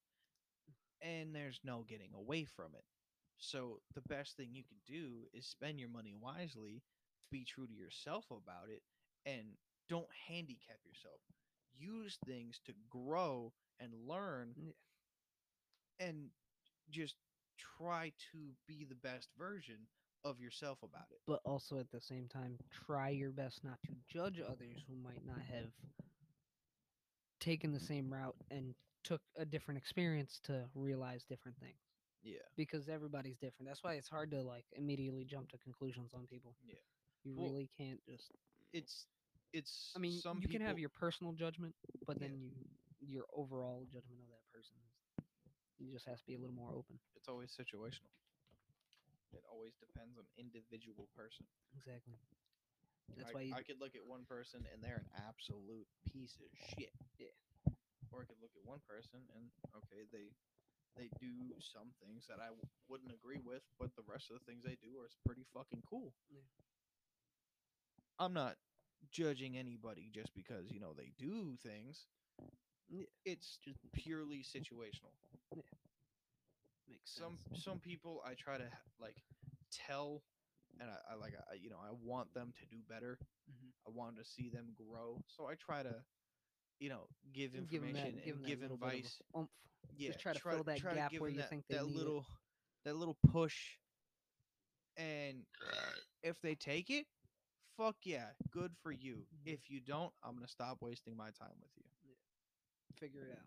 And there's no getting away from it. So the best thing you can do is spend your money wisely, be true to yourself about it, and don't handicap yourself. Use things to grow and learn Yeah. and just try to be the best version of yourself about it. but also at the same time try your best not to judge others who might not have taken the same route and took a different experience to realize different things Yeah. because everybody's different that's why it's hard to like immediately jump to conclusions on people Yeah. you Well, really can't just It's it's i mean some you can have your personal judgment but Yeah. then you your overall judgment of that person you just has to be a little more open it's always situational. It always depends on individual person. exactly that's I, why you, I could look at one person and they're an absolute piece of shit. Yeah. Or I could look at one person and they do some things that I w- wouldn't agree with, but the rest of the things they do are pretty fucking cool. Yeah. I'm not judging anybody just because you know they do things. Yeah. It's just purely situational. makes some sense. some people I try to like tell, and I, I like I, you know I want them to do better. Mhm. I want to see them grow, so I try to, you know, give And give information that, and give bit advice. oomph. Yeah, try to fill that gap where you that, think they that need it. little that little push. And [SIGHS] if they take it, fuck yeah, good for you. Mhm. If you don't, I'm gonna stop wasting my time with you. figure it out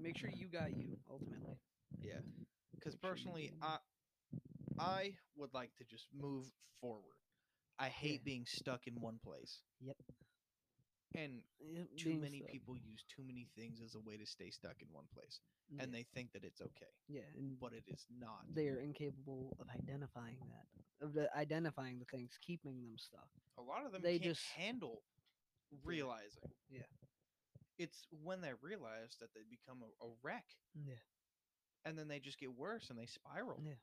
Make sure you got you ultimately. Yeah. Because personally. I I would like to just move forward. I hate Yeah. being stuck in one place. Yep. And too many people use too many things as a way to stay stuck in one place, Yeah. and they think that it's okay, yeah, and but it is not. they are incapable of identifying that, of the, identifying the things keeping them stuck. A lot of them they can't just- handle realizing. Yeah. It's when they realize that they become a, a wreck, Yeah, and then they just get worse and they spiral. Yeah.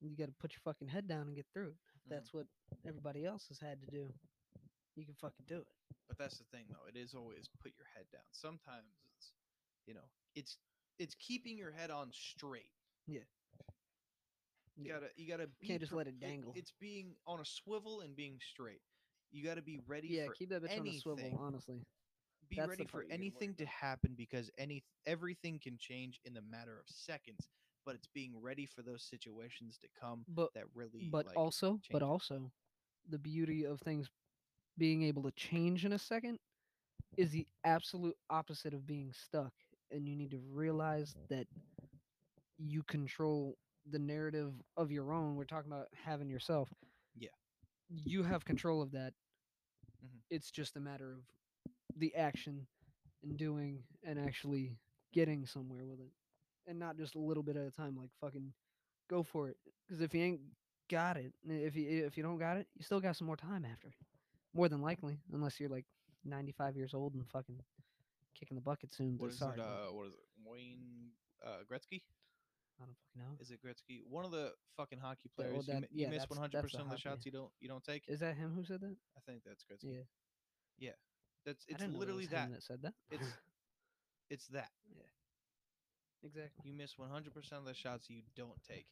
you got to put your fucking head down and get through it. Mhm. that's what everybody else has had to do, you can fucking do it. But that's the thing, though. It is always put your head down. Sometimes it's, you know, it's it's keeping your head on straight. Yeah. You Yeah. gotta you gotta be Can't just pre- let it dangle. it's being on a swivel and being straight. You gotta be ready Yeah, for keep that bitch on a anything. swivel. Honestly, be that's ready for part you gotta anything to happen because any everything can change in the matter of seconds. But it's being ready for those situations to come but that really but like also but it. also the beauty of things being able to change in a second is the absolute opposite of being stuck and you need to realize that you control the narrative of your own we're talking about having yourself Yeah. you have control of that Mhm. it's just a matter of the action and doing and actually getting somewhere with it and not just a little bit at a time like fucking go for it because if you ain't got it if you if you don't got it you still got some more time after more than likely unless you're like 95 years old and fucking kicking the bucket soon What is sorry it? Uh, what is it? Wayne uh, Gretzky? i don't fucking know Is it Gretzky? One of the fucking hockey well, players. you, that- you yeah, miss one hundred percent of the shots you don't you don't take. is that him who said that I think that's Gretzky. yeah Yeah. That's it's didn't know that literally that. that said that It's [LAUGHS] it's that. Yeah. Exactly You miss one hundred percent of the shots you don't take.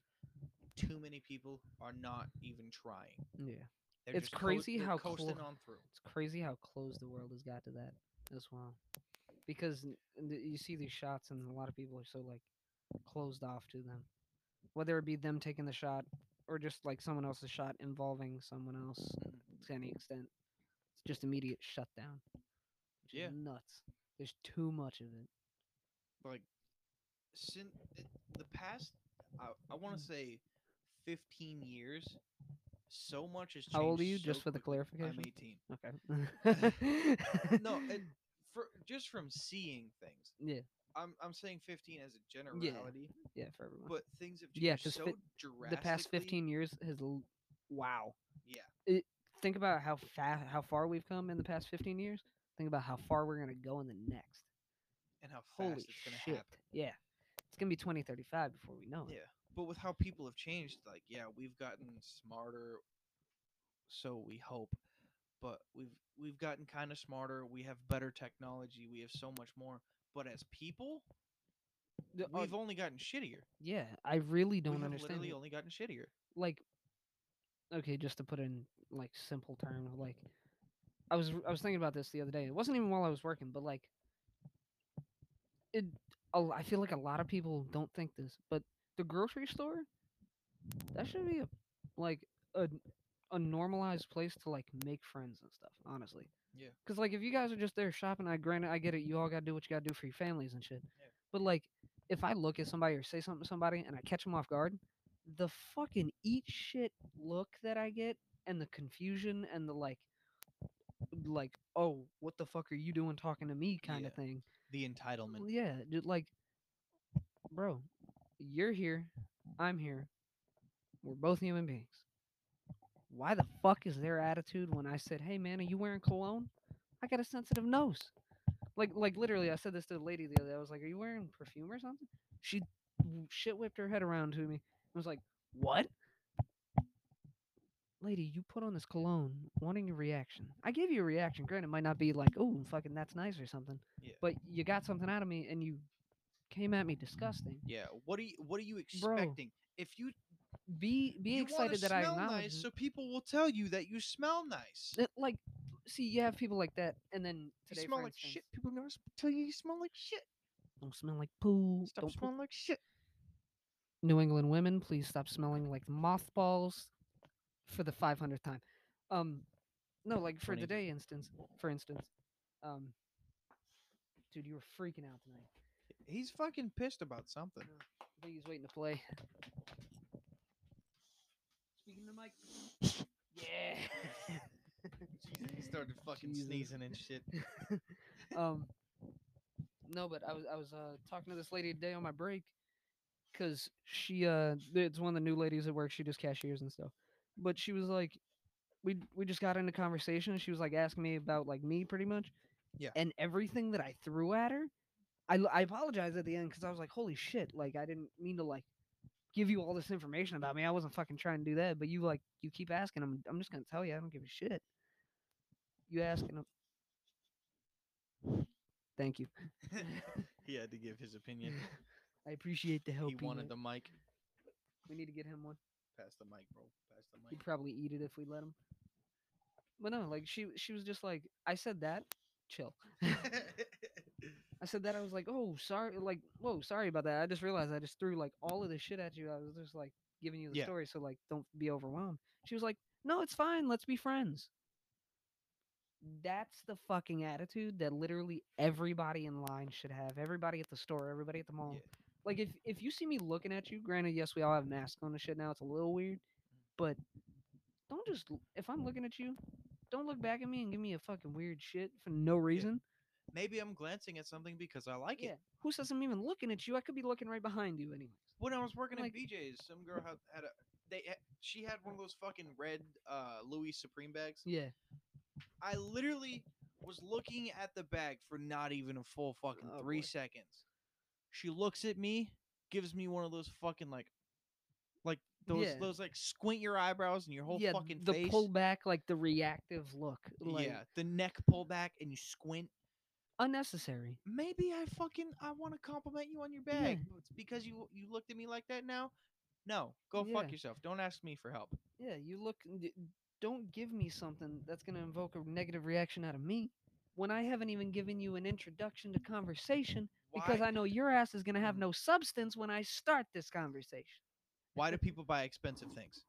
Too many people are not even trying. yeah They're It's crazy they're how coasting clo- on through. It's crazy how close the world has got to that as well. Because n- n- th- you see these shots, and a lot of people are so like closed off to them. Whether it be them taking the shot or just like someone else's shot involving someone else to any extent, it's just immediate shutdown. Yeah. nuts. There's too much of it. Like, since the past, I, I want Mm. to say, fifteen years. So much has changed. How old are you, so just for the quickly. clarification? I'm eighteen. Okay. [LAUGHS] no, [LAUGHS] and for just from seeing things, yeah, I'm I'm saying 15 as a generality, yeah, for everyone. but things have changed Yeah, so fi- drastically. the past 15 years has l- wow. Yeah, think about how fast how far we've come in the past 15 years think about how far we're going to go in the next and how fast holy it's gonna happen. yeah it's going to be 2035 before we know it Yeah, but with how people have changed, like yeah, we've gotten smarter. So we hope, but we've we've gotten kind of smarter. We have better technology. We have so much more. But as people, The- uh, we've only gotten shittier. yeah i really don't understand. we have understand literally it. only gotten shittier. like okay just to put it in like simple terms like i was i was thinking about this the other day it wasn't even while i was working but like it I feel like a lot of people don't think this but the grocery store that should be a like a a normalized place to like make friends and stuff honestly Yeah. because like if you guys are just there shopping i granted i get it you all gotta do what you gotta do for your families and shit Yeah. but like if i look at somebody or say something to somebody and i catch them off guard the fucking eat shit look that I get and the confusion and the like like oh what the fuck are you doing talking to me kind of thing The entitlement. Yeah dude, like bro you're here I'm here we're both human beings why the fuck is their attitude when I said hey man are you wearing cologne I got a sensitive nose like like literally I said this to a lady the other day I was like are you wearing perfume or something she shit whipped her head around to me I was like, "What?" Lady, you put on this cologne, wanting a reaction. I gave you a reaction. Granted, it might not be like, "Oh, fucking, that's nice" or something. Yeah. But you got something out of me, and you came at me disgusting. Yeah. What are you What are you expecting? If you Be be you excited that I smell acknowledge. nice, it. so people will tell you that you smell nice. That, like, see, you have people like that, and then You smell for like instance, shit. People never s- tell you you smell like shit. Don't smell like poo. Stop don't smelling like shit. New England women, please stop smelling like mothballs for the 500th time. Um, no, like for 20. today instance, for instance, um, dude, you were freaking out tonight. He's fucking pissed about something. I think he's waiting to play. Speaking to Mike. Yeah. [LAUGHS] he started fucking Jesus. sneezing and shit. [LAUGHS] um. No, but I was I was uh talking to this lady today on my break, cause she uh it's one of the new ladies at work. She does cashiers and stuff. But she was like, we we just got into conversation. She was like asking me about like me pretty much. Yeah. And everything that I threw at her, I I apologize at the end because I was like, holy shit, like I didn't mean to like give you all this information about me. I wasn't fucking trying to do that. But you like you keep asking. I'm I'm just gonna tell you. I don't give a shit. You asking him? Thank you. [LAUGHS] he had to give his opinion. [LAUGHS] I appreciate the help. he wanted the mic. We need to get him one. Pass the mic, bro. Pass the mic. He'd probably eat it if we let him. But no, like she she was just like I said that. Chill. [LAUGHS] I said that I was like, oh sorry, like whoa, sorry about that. I just realized I just threw like all of this shit at you. I was just like giving you the Yeah. story, so like don't be overwhelmed. She was like, no, it's fine. Let's be friends. That's the fucking attitude that literally everybody in line should have. Everybody at the store, everybody at the mall. Yeah. Like if if you see me looking at you, granted, yes, we all have masks on and shit now. It's a little weird, but don't just if I'm looking at you, don't look back at me and give me a fucking weird shit for no reason. Maybe I'm glancing at something because I like Yeah. it. Who says I'm even looking at you? I could be looking right behind you, anyways. When I was working Like- at BJ's, some girl had, had a they she had one of those fucking red uh Louis Supreme bags. Yeah. I literally was looking at the bag for not even a full fucking Oh, three boy. seconds. She looks at me, gives me one of those fucking like, like those Yeah. those like squint your eyebrows and your whole yeah, fucking the face. pull back, like the reactive look, like yeah, the neck pull back and you squint. Unnecessary. Maybe I fucking I want to compliment you on your Yeah. bag. but it's because you you looked at me like that now. No, go Yeah. fuck yourself. Don't ask me for help. Yeah, you look. Don't give me something that's gonna invoke a negative reaction out of me when I haven't even given you an introduction to conversation because I know your ass is gonna have Mhm. no substance when I start this conversation. Why do people buy expensive things?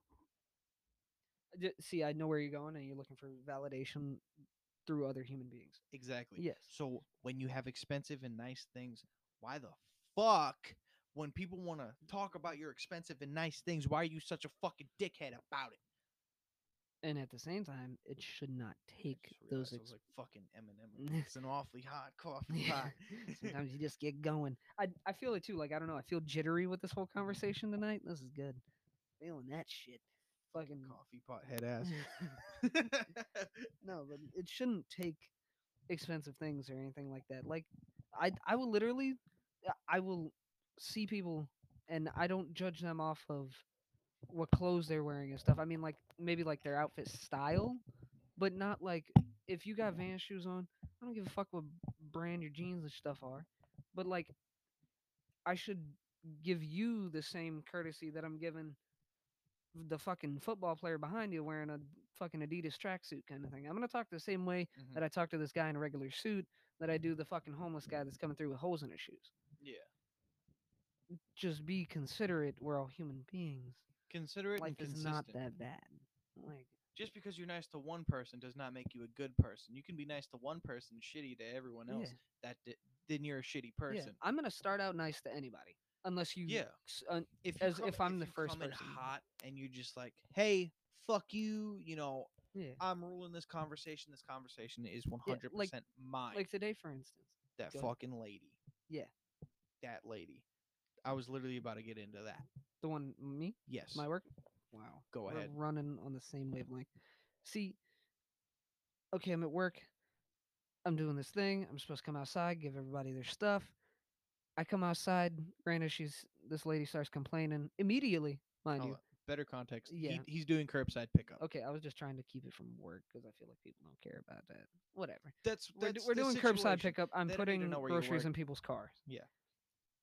See, I know where you're going, and you're looking for validation through other human beings. Exactly. Yes. So when you have expensive and nice things, why the fuck when people want to talk about your expensive and nice things, why are you such a fucking dickhead about it? And at the same time, it should not take those. Ex- was like fucking Eminem. It's an awfully hot [LAUGHS] coffee pot. Sometimes you just [LAUGHS] get going. I I feel it too. Like I don't know. I feel jittery with this whole conversation tonight. This is good. Feeling that shit. Fucking coffee pot head ass. [LAUGHS] [LAUGHS] no, but it shouldn't take expensive things or anything like that. Like I I will literally uh, I will see people and I don't judge them off of what clothes they're wearing and stuff. I mean like maybe like their outfit style, but not like if you got Vans shoes on, I don't give a fuck what brand your jeans and stuff are. But like I should give you the same courtesy that I'm giving the fucking football player behind you wearing a fucking Adidas tracksuit kind of thing. I'm gonna talk the same way Mhm. that I talk to this guy in a regular suit that I do the fucking homeless guy that's coming through with holes in his shoes. Yeah. Just be considerate. We're all human beings. Considerate Life is not that bad. Like Just because you're nice to one person does not make you a good person. You can be nice to one person, shitty to everyone else. That di- then you're a shitty person. yeah. I'm gonna start out nice to anybody, unless you. Yeah. un- uh, if as come- if I'm the you first person. hot and you're just like, hey, fuck you, you know, yeah. I'm ruling this conversation. This conversation is 100% like- mine. Like today, for instance. that go ahead. fucking lady. Yeah. That lady. I was literally about to get into that. The one me, Yes. my work. Wow. Go We're ahead. running on the same wavelength. See, okay, I'm at work. I'm doing this thing. I'm supposed to come outside, give everybody their stuff. I come outside. Granted, she's this lady starts complaining immediately, mind Oh, you. Uh, better context. Yeah. He, he's doing curbside pickup. Okay, I was just trying to keep it from work because I feel like people don't care about that. Whatever. That's, We're, that's we're the doing curbside situation. pickup. I'm They don't need to putting know where you groceries work. in people's cars. Yeah.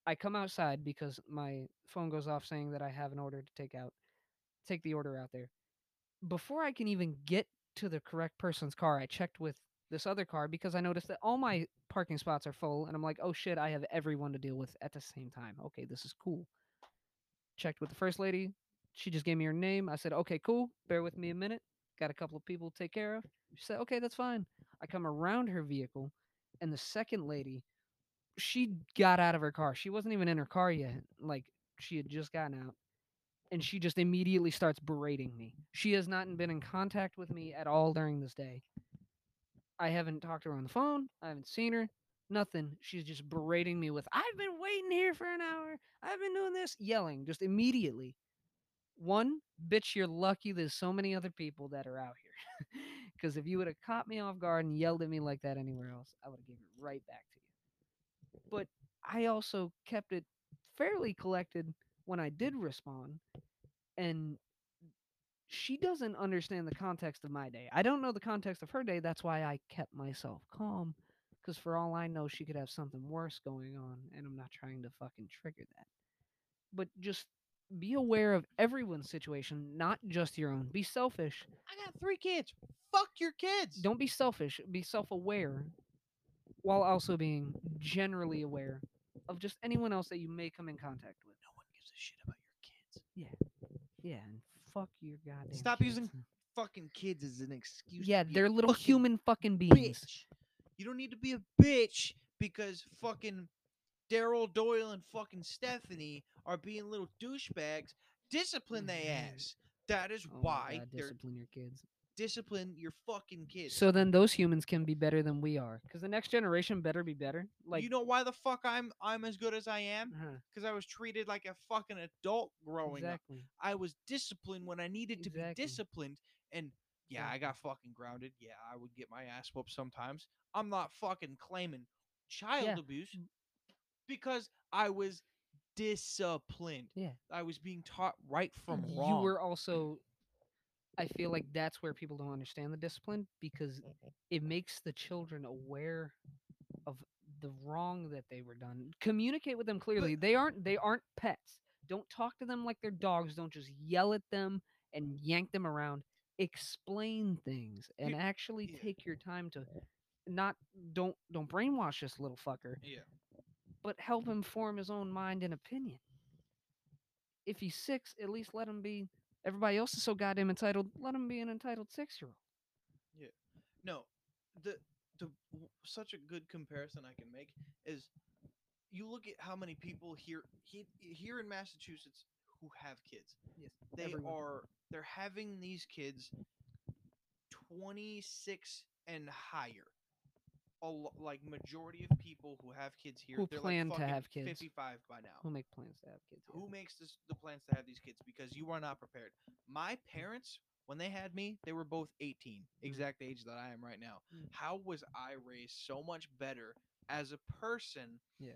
I come outside because my phone goes off saying that I have an order to take out. Take the order out there. Before I can even get to the correct person's car, I checked with this other car because I noticed that all my parking spots are full and I'm like, "Oh shit, I have everyone to deal with at the same time." Okay, this is cool. Checked with the first lady. She just gave me her name. I said, "Okay, cool. Bear with me a minute. Got a couple of people to take care of." She said, "Okay, that's fine." I come around her vehicle and the second lady she got out of her car. She wasn't even in her car yet. Like she had just gotten out. And she just immediately starts berating me. She has not been in contact with me at all during this day. I haven't talked to her on the phone. I haven't seen her. Nothing. She's just berating me with, I've been waiting here for an hour. I've been doing this. Yelling just immediately. One, bitch, you're lucky there's so many other people that are out here. [LAUGHS] Because if you would have caught me off guard and yelled at me like that anywhere else, I would have given it right back to you. But I also kept it fairly collected when I did respond. And she doesn't understand the context of my day. I don't know the context of her day. That's why I kept myself calm. Because for all I know, she could have something worse going on. And I'm not trying to fucking trigger that. But just be aware of everyone's situation, not just your own. Be selfish. I got three kids. Fuck your kids. Don't be selfish. Be self aware while also being generally aware of just anyone else that you may come in contact with. No one gives a shit about your kids. Yeah, and fuck your goddamn. Stop kids. using Fucking kids as an excuse. Yeah, to be a they're little human fucking beings. bitch. You don't need to be a bitch because fucking Daryl Doyle and fucking Stephanie are being little douchebags. Discipline they Mhm. ass. That is Oh why God, discipline your kids. Discipline your fucking kids. So then those humans can be better than we are, because the next generation better be better. Like, you know why the fuck I'm I'm as good as I am? uh-huh, Because I was treated like a fucking adult growing up. I was disciplined when I needed to Exactly. be disciplined. And yeah, I got fucking grounded. Yeah, I would get my ass whooped sometimes. I'm not fucking claiming child Yeah. abuse because I was disciplined. Yeah. I was being taught right from wrong. you were also i feel like that's where people don't understand the discipline because mm-hmm. it makes the children aware of the wrong that they were done communicate with them clearly they aren't they aren't pets don't talk to them like they're dogs don't just yell at them and yank them around explain things and actually yeah. take your time to not don't don't brainwash this little fucker yeah. but help him form his own mind and opinion. If he's six, at least let him be. Everybody else is so goddamn entitled. Let him be an entitled six year old. Yeah. No, the the such a good comparison I can make is you look at how many people here he, here in Massachusetts who have kids. Yes, They everyone. are they're having these kids 26 and higher. A like majority of people who have kids here Who they're plan to like fucking have kids. 55 by now. Who make plans to have kids? yeah. Who makes this, the plans to have these kids? Because you are not prepared. My parents, when they had me, they were both 18, exact age that I am right now. Mm. How was I raised so much better as a person? Yeah.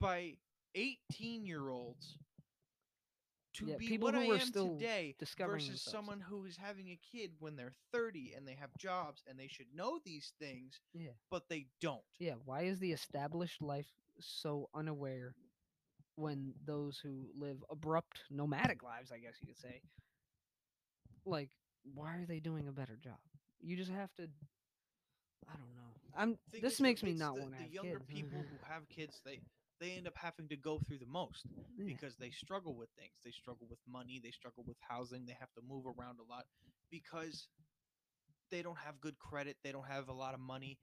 By 18 year olds to Yeah, be what I am still today versus themselves. someone who is having a kid when they're 30 and they have jobs and they should know these things, Yeah. but they don't. Yeah. Why is the established life so unaware when those who live abrupt nomadic lives, I guess you could say, like, why are they doing a better job? You just have to. I don't know. I'm. This makes me not the, want to the have younger kids. people who [LAUGHS] have kids they they end up having to go through the most Yeah. because they struggle with things. They struggle with money. They struggle with housing. They have to move around a lot because they don't have good credit. They don't have a lot of money.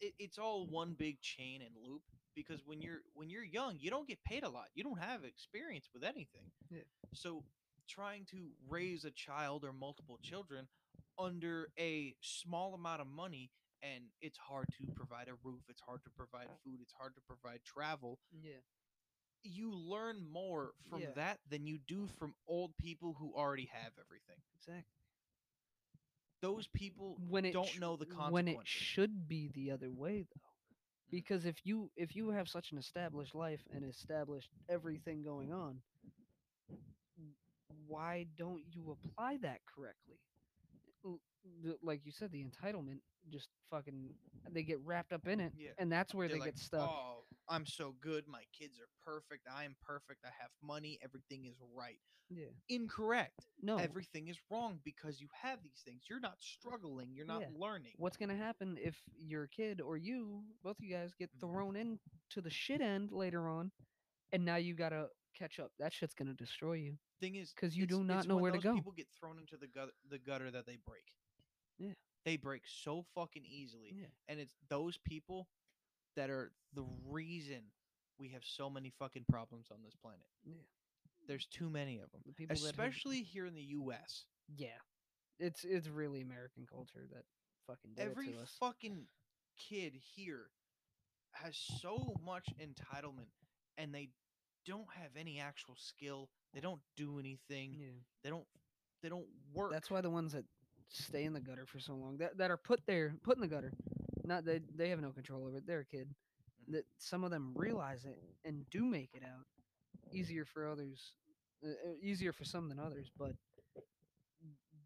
It, it's all one big chain and loop because when you're when you're young you don't get paid a lot. You don't have experience with anything. Yeah. so trying to raise a child or multiple children under a small amount of money and it's hard to provide a roof it's hard to provide food it's hard to provide travel yeah. you learn more from Yeah. that than you do from old people who already have everything Exactly. those people when it don't sh- know the when it consequences. should be the other way though Mm. because if you if you have such an established life and established everything going on why don't you apply that correctly L- the- like you said the entitlement just fucking they get wrapped up in it Yeah. and that's where They're they like, get stuck oh i'm so good my kids are perfect i am perfect i have money everything is right yeah incorrect no everything is wrong because you have these things you're not struggling you're not Yeah. learning what's gonna happen if your kid or you both of you guys get Mhm. thrown into the shit end later on and now you gotta catch up that shit's gonna destroy you thing is 'Cause you it's- do not it's know when where to those go. people get thrown into the gutter, the gutter that they break Yeah. They break so fucking easily yeah and it's those people that are the reason we have so many fucking problems on this planet. Yeah. There's too many of them, The people that have- especially here in the U.S. yeah, it's it's really American culture that fucking did Every it to us. fucking kid here has so much entitlement, and they don't have any actual skill. They don't do anything. yeah, They don't. They don't work. that's why the ones that stay in the gutter for so long that that are put there, put in the gutter, not they they have no control over it. They're a kid. Mhm. That some of them realize it and do make it out. Easier for others, uh, uh, easier for some than others, but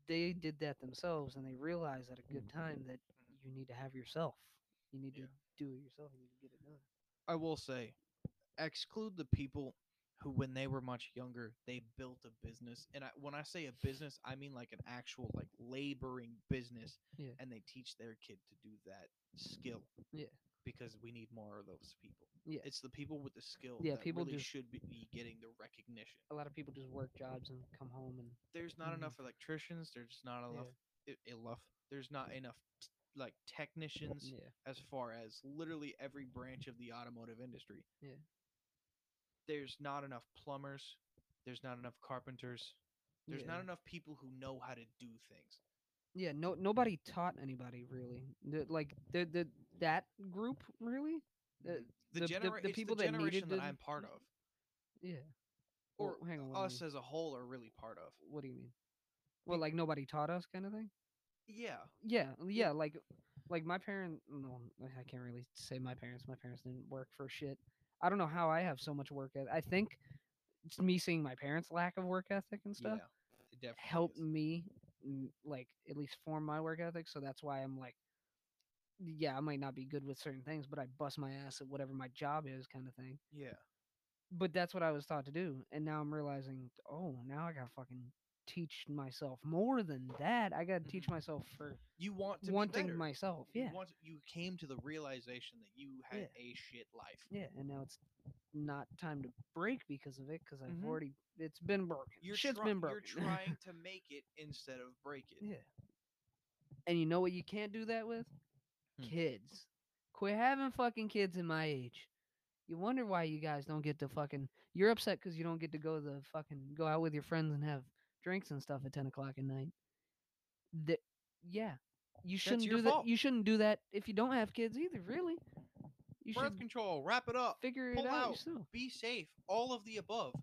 they did that themselves and they realized at a good time that you need to have yourself. You need Yeah. to do it yourself. You need to get it done. I will say, exclude the people who, when they were much younger, they built a business. And I, when I say a business, I mean like an actual like laboring business. Yeah. And they teach their kid to do that skill. Yeah. Because we need more of those people. Yeah. It's the people with the skill. Yeah, that people really just- should be getting the recognition. A lot of people just work jobs and come home and There's not Mhm. enough electricians. There's not enough. i- enough. There's not enough t- like technicians yeah, as far as literally every branch of the automotive industry. Yeah. There's not enough plumbers. There's not enough carpenters. There's yeah. not enough people who know how to do things. Yeah, no, nobody taught anybody really. The, like the the that group really. The mm, the- the- genera- the it's people the that generation that to- I'm part of, Yeah. or Well, hang on. What, do you us as a whole are really part of. what do you mean? Well, like nobody taught us, kind of thing. Yeah, Yeah, yeah. Like, like my parents. No, I can't really say my parents. My parents didn't work for shit. I don't know how I have so much work. eth- I think it's me seeing my parents' lack of work ethic and stuff. yeah, helped is. me mm, like at least form my work ethic so that's why i'm like yeah i might not be good with certain things but i bust my ass at whatever my job is kind of thing Yeah, but that's what i was taught to do and now i'm realizing oh now i gotta fucking teach myself more than that i gotta teach Mhm. myself for you want to wanting be better. myself You yeah want you came to the realization that you had Yeah. a shit life. yeah and now it's not time to break because of it because i've Mhm. already it's been broken You're shit's try- been broken You're trying to [LAUGHS] make it instead of break it. Yeah. And you know what you can't do that with? Hmm. Kids. Quit having fucking kids in my age. You wonder why you guys don't get to fucking. You're upset because you don't get to go to the fucking go out with your friends and have drinks and stuff at ten o'clock at night. That yeah, you shouldn't do that. fault. You shouldn't do that if you don't have kids either. Really, you Birth should control. Wrap it up. figure it out out. yourself. Be safe. All of the above.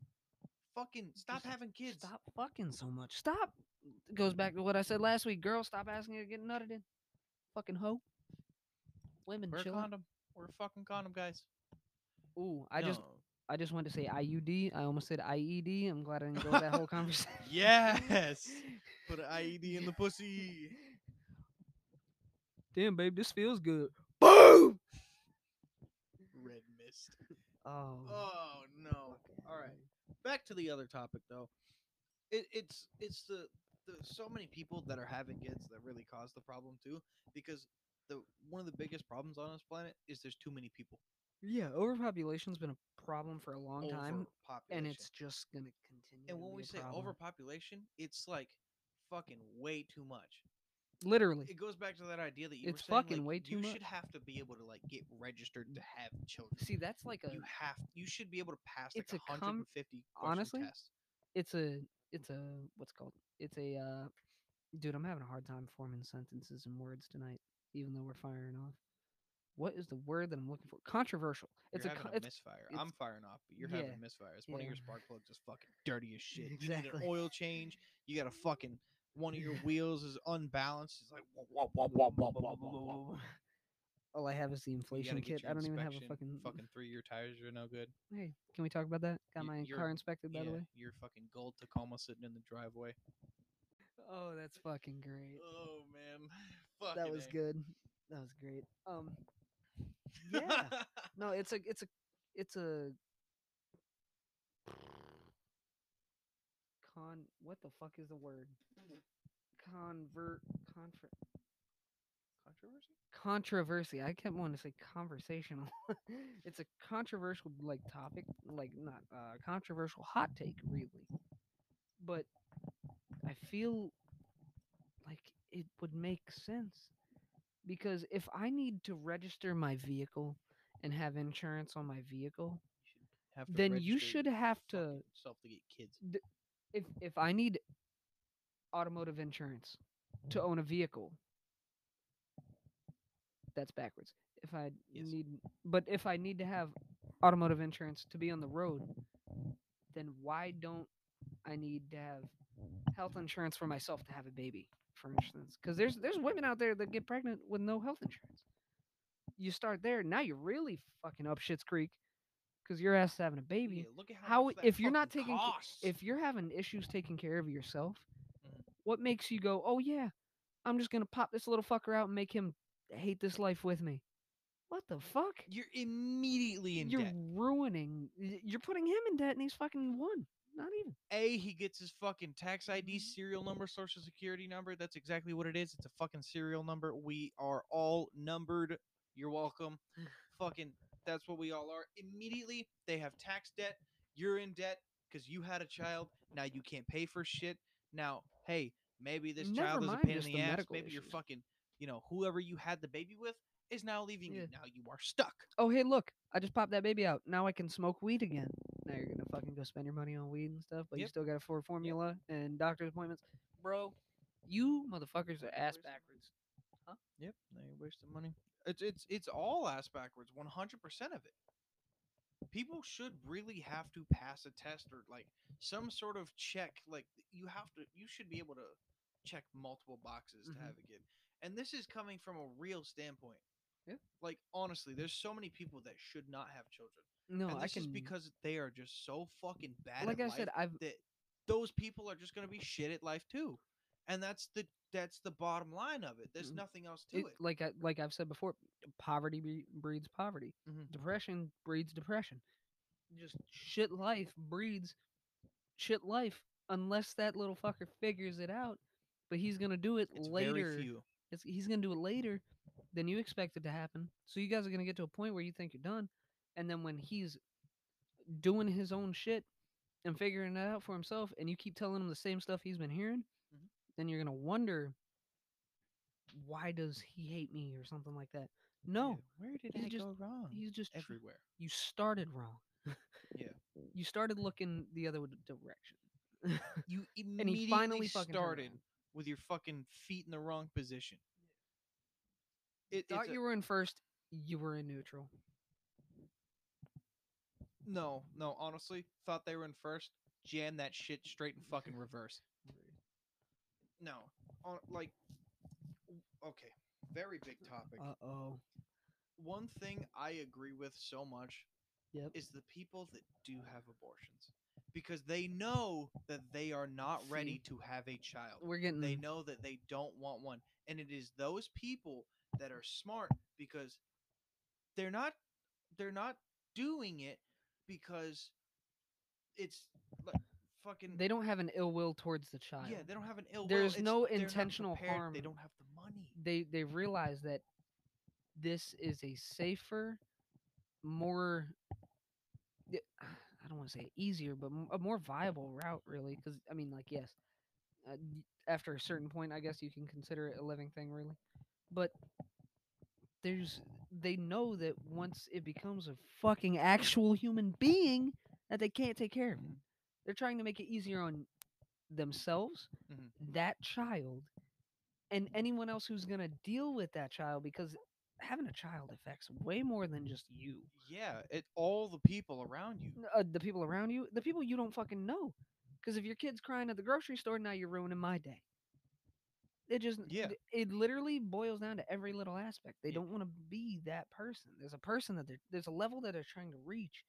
Fucking stop Just having kids. Stop fucking so much. Stop. Goes back to what I said last week. girls stop asking you to get nutted in. Fucking hoe. Women Wear a condom. Wear a fucking condom, guys. Ooh, I just No. I just wanted to say IUD. I almost said IED. I'm glad I didn't go that whole [LAUGHS] conversation. Yes. Put an [LAUGHS] IED in the pussy. Damn, babe, this feels good. Boom. Red mist. Oh. Oh no. All right. Back to the other topic though. It, it's it's the the so many people that are having kids that really cause the problem too because the one of the biggest problems on this planet is there's too many people. Yeah, overpopulation's been a problem for a long time, and it's just gonna continue. and to when be we a say problem. overpopulation, it's like fucking way too much. literally, It goes back to that idea that you It's were saying, fucking like, way too You much. should have to be able to like get registered to have children. see, that's like a you have you should be able to pass like It's a com- 150 question honestly, test. it's a it's a what's it called it's a uh dude i'm having a hard time forming sentences and words tonight even though we're firing off what is the word that i'm looking for controversial it's you're a having a it's misfire. it's- I'm firing off, but you're yeah, having a misfire. It's one of your spark plugs is fucking dirty as [LAUGHS] shit. You need Exactly. an oil change. You got a fucking one of your [LAUGHS] wheels is unbalanced. It's like [LAUGHS] all i have is the inflation kit i don't even have a fucking fucking three year tires are no good. hey can we talk about that got my you're- car inspected by yeah, the way your fucking gold Tacoma sitting in the driveway. oh that's fucking great Oh man, [SIGHS] that was A. good that was great um yeah. [LAUGHS] No it's a it's a it's a con what the fuck is the word? Convert confer Controversy? controversy i kept wanting to say conversational. [LAUGHS] It's a controversial like topic like not uh controversial hot take really. But i feel like it would make sense because if i need to register my vehicle and have insurance on my vehicle, Have to then you should have to yourself to get kids. if if I need automotive insurance to own a vehicle, that's backwards. If I Yes. need, but if I need to have automotive insurance to be on the road, then why don't I need to have health insurance for myself to have a baby, for instance? Because there's there's women out there that get pregnant with no health insurance. You start there, now you're really fucking up shit's creek, because your ass is having a baby Yeah, look at how, how if you're not taking costs. if you're having issues taking care of yourself Mhm. what makes you go oh yeah i'm just gonna pop this little fucker out and make him hate this life with me what the fuck you're immediately in you're debt. ruining you're putting him in debt and he's fucking one not even A, he gets his fucking tax ID, Mm-hmm. serial number, social security number. That's exactly what it is. It's a fucking serial number. We are all numbered. You're welcome. fucking, that's what we all are. Immediately, they have tax debt. You're in debt because you had a child. Now you can't pay for shit. Now, hey, maybe this Never child is a pain in the, the ass. Maybe you're fucking, you know, whoever you had the baby with is now leaving Yeah. you. Now you are stuck. oh hey look i just popped that baby out now i can smoke weed again now you're gonna fucking go spend your money on weed and stuff but you Yep. still gotta afford formula and doctor's appointments bro you motherfuckers are ass backwards Yep, now you're wasting money. It's it's it's all ass backwards, one hundred percent of it. People should really have to pass a test or like some sort of check. Like you have to, you should be able to check multiple boxes Mhm. to have a kid. And this is coming from a real standpoint. Yeah. Like honestly, there's so many people that should not have children, no and i this can is because they are just so fucking bad. like at i said i've that those people are just gonna be shit at life too. And that's the that's the bottom line of it. There's Mm. nothing else to it, it. like I, like I've said before, poverty bre- breeds poverty. Mhm. Depression breeds depression. Just shit life breeds shit life unless that little fucker figures it out. But he's gonna do it It's later. very few. It's, he's gonna do it later than you expect it to happen. So you guys are gonna get to a point where you think you're done, and then when he's doing his own shit and figuring it out for himself, and you keep telling him the same stuff he's been hearing, Mhm. then you're gonna wonder why does he hate me or something like that. No, Yeah, Where did he I just- go wrong? he's just everywhere. you started wrong. Yeah. [LAUGHS] You started looking the other direction. [LAUGHS] You and immediately he finally started with your fucking feet in the wrong position. It, Thought a- you were in first, you were in neutral. No, no. Honestly, thought they were in first. Jam that shit straight in fucking [LAUGHS] reverse. No, on like, okay, very big topic. Uh oh. One thing I agree with so much Yep. is the people that do have abortions because they know that they are not ready to have a child. We're getting They know that they don't want one. And it is those people that are smart because they're not they're not doing it because it's like fucking they don't have an ill will towards the child. yeah, they don't have an ill will. There's it's- no intentional harm. They don't have the money. They they realize that this is a safer, more. I don't want to say easier, but a more viable route, really. Because I mean, like, yes, uh, after a certain point, I guess you can consider it a living thing, really. But there's they know that once it becomes a fucking actual human being, that they can't take care of it. Mhm. They're trying to make it easier on themselves, Mhm. that child, and anyone else who's gonna deal with that child because having a child affects way more than just you. Yeah, it all the people around you. Uh, the people around you, the people you don't fucking know. Because if your kid's crying at the grocery store, now you're ruining my day. It just, Yeah. it literally boils down to every little aspect. They Yeah. don't want to be that person. There's a person that they're, there's a level that they're trying to reach,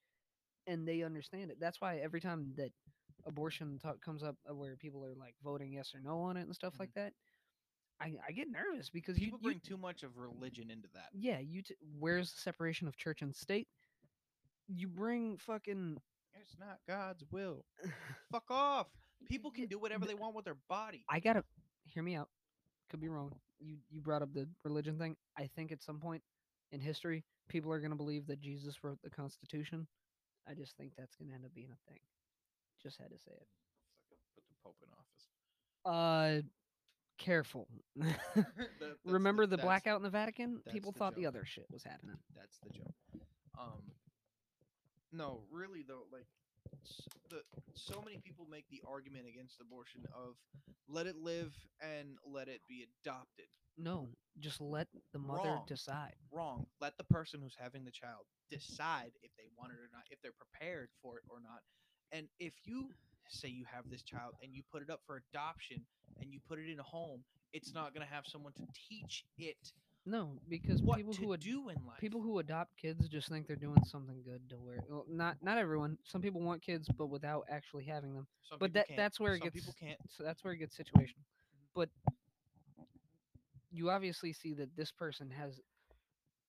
and they understand it. That's why every time that abortion talk comes up, uh, where people are like voting yes or no on it and stuff Mhm. like that, I, I get nervous because you, People you bring too much of religion into that. yeah, you t- where's the separation of church and state? You bring fucking It's not God's will. [LAUGHS] Fuck off. People can do whatever they want with their body. I gotta hear me out. Could be wrong. You you brought up the religion thing. I think at some point in history, people are gonna believe that Jesus wrote the Constitution. I just think that's gonna end up being a thing. Just had to say it. Put the Pope in office. Uh, careful. [LAUGHS] That- [LAUGHS] Remember the that's- blackout in the Vatican? People the thought the other shit was happening. That's the joke. Um, no, really though, like the so many people make the argument against abortion of let it live and let it be adopted. No, just let the mother Wrong. decide. Wrong. Let the person who's having the child decide if they want it or not, if they're prepared for it or not. And if you say you have this child and you put it up for adoption and you put it in a home, it's not going to have someone to teach it No, because what people who ad- do in life. people who adopt kids just think they're doing something good to where well, not not everyone. Some people want kids, but without actually having them. Some but people that- can't. that's where it Some gets- people can't. So that's where it gets situational. Mm-hmm. But you obviously see that this person has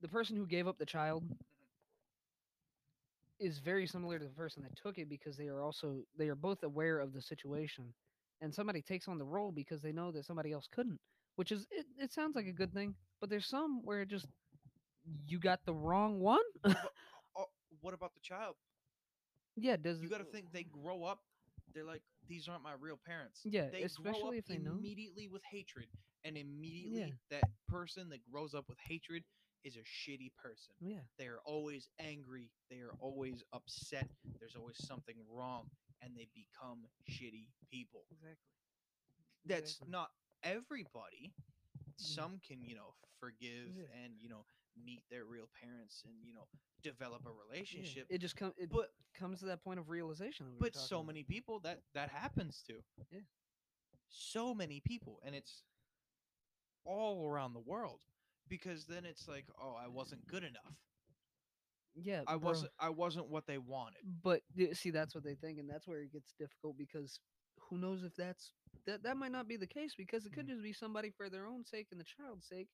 the person who gave up the child mm-hmm. is very similar to the person that took it because they are also they are both aware of the situation and somebody takes on the role because they know that somebody else couldn't which is it, it sounds like a good thing but there's some where it just you got the wrong one [LAUGHS] Oh, what about the child? yeah does You got to think they grow up. They're like, these aren't my real parents. Yeah, they especially if they know. immediately with hatred, and immediately Yeah. that person that grows up with hatred is a shitty person. yeah They are always angry. They are always upset. There's always something wrong, and they become shitty people. exactly That's Exactly. not everybody. Mm. Some can, you know, forgive Yeah. and you know meet their real parents and you know develop a Yeah, relationship. it just comes it but comes to that point of realization that we but so about. many people that that happens to. Yeah. So many people, and it's all around the world because then it's like, oh, I wasn't good enough. yeah I bro. wasn't. I wasn't what they wanted. but see that's what they think and that's where it gets difficult because who knows if that's that that might not be the case because it could Mhm. just be somebody for their own sake and the child's sake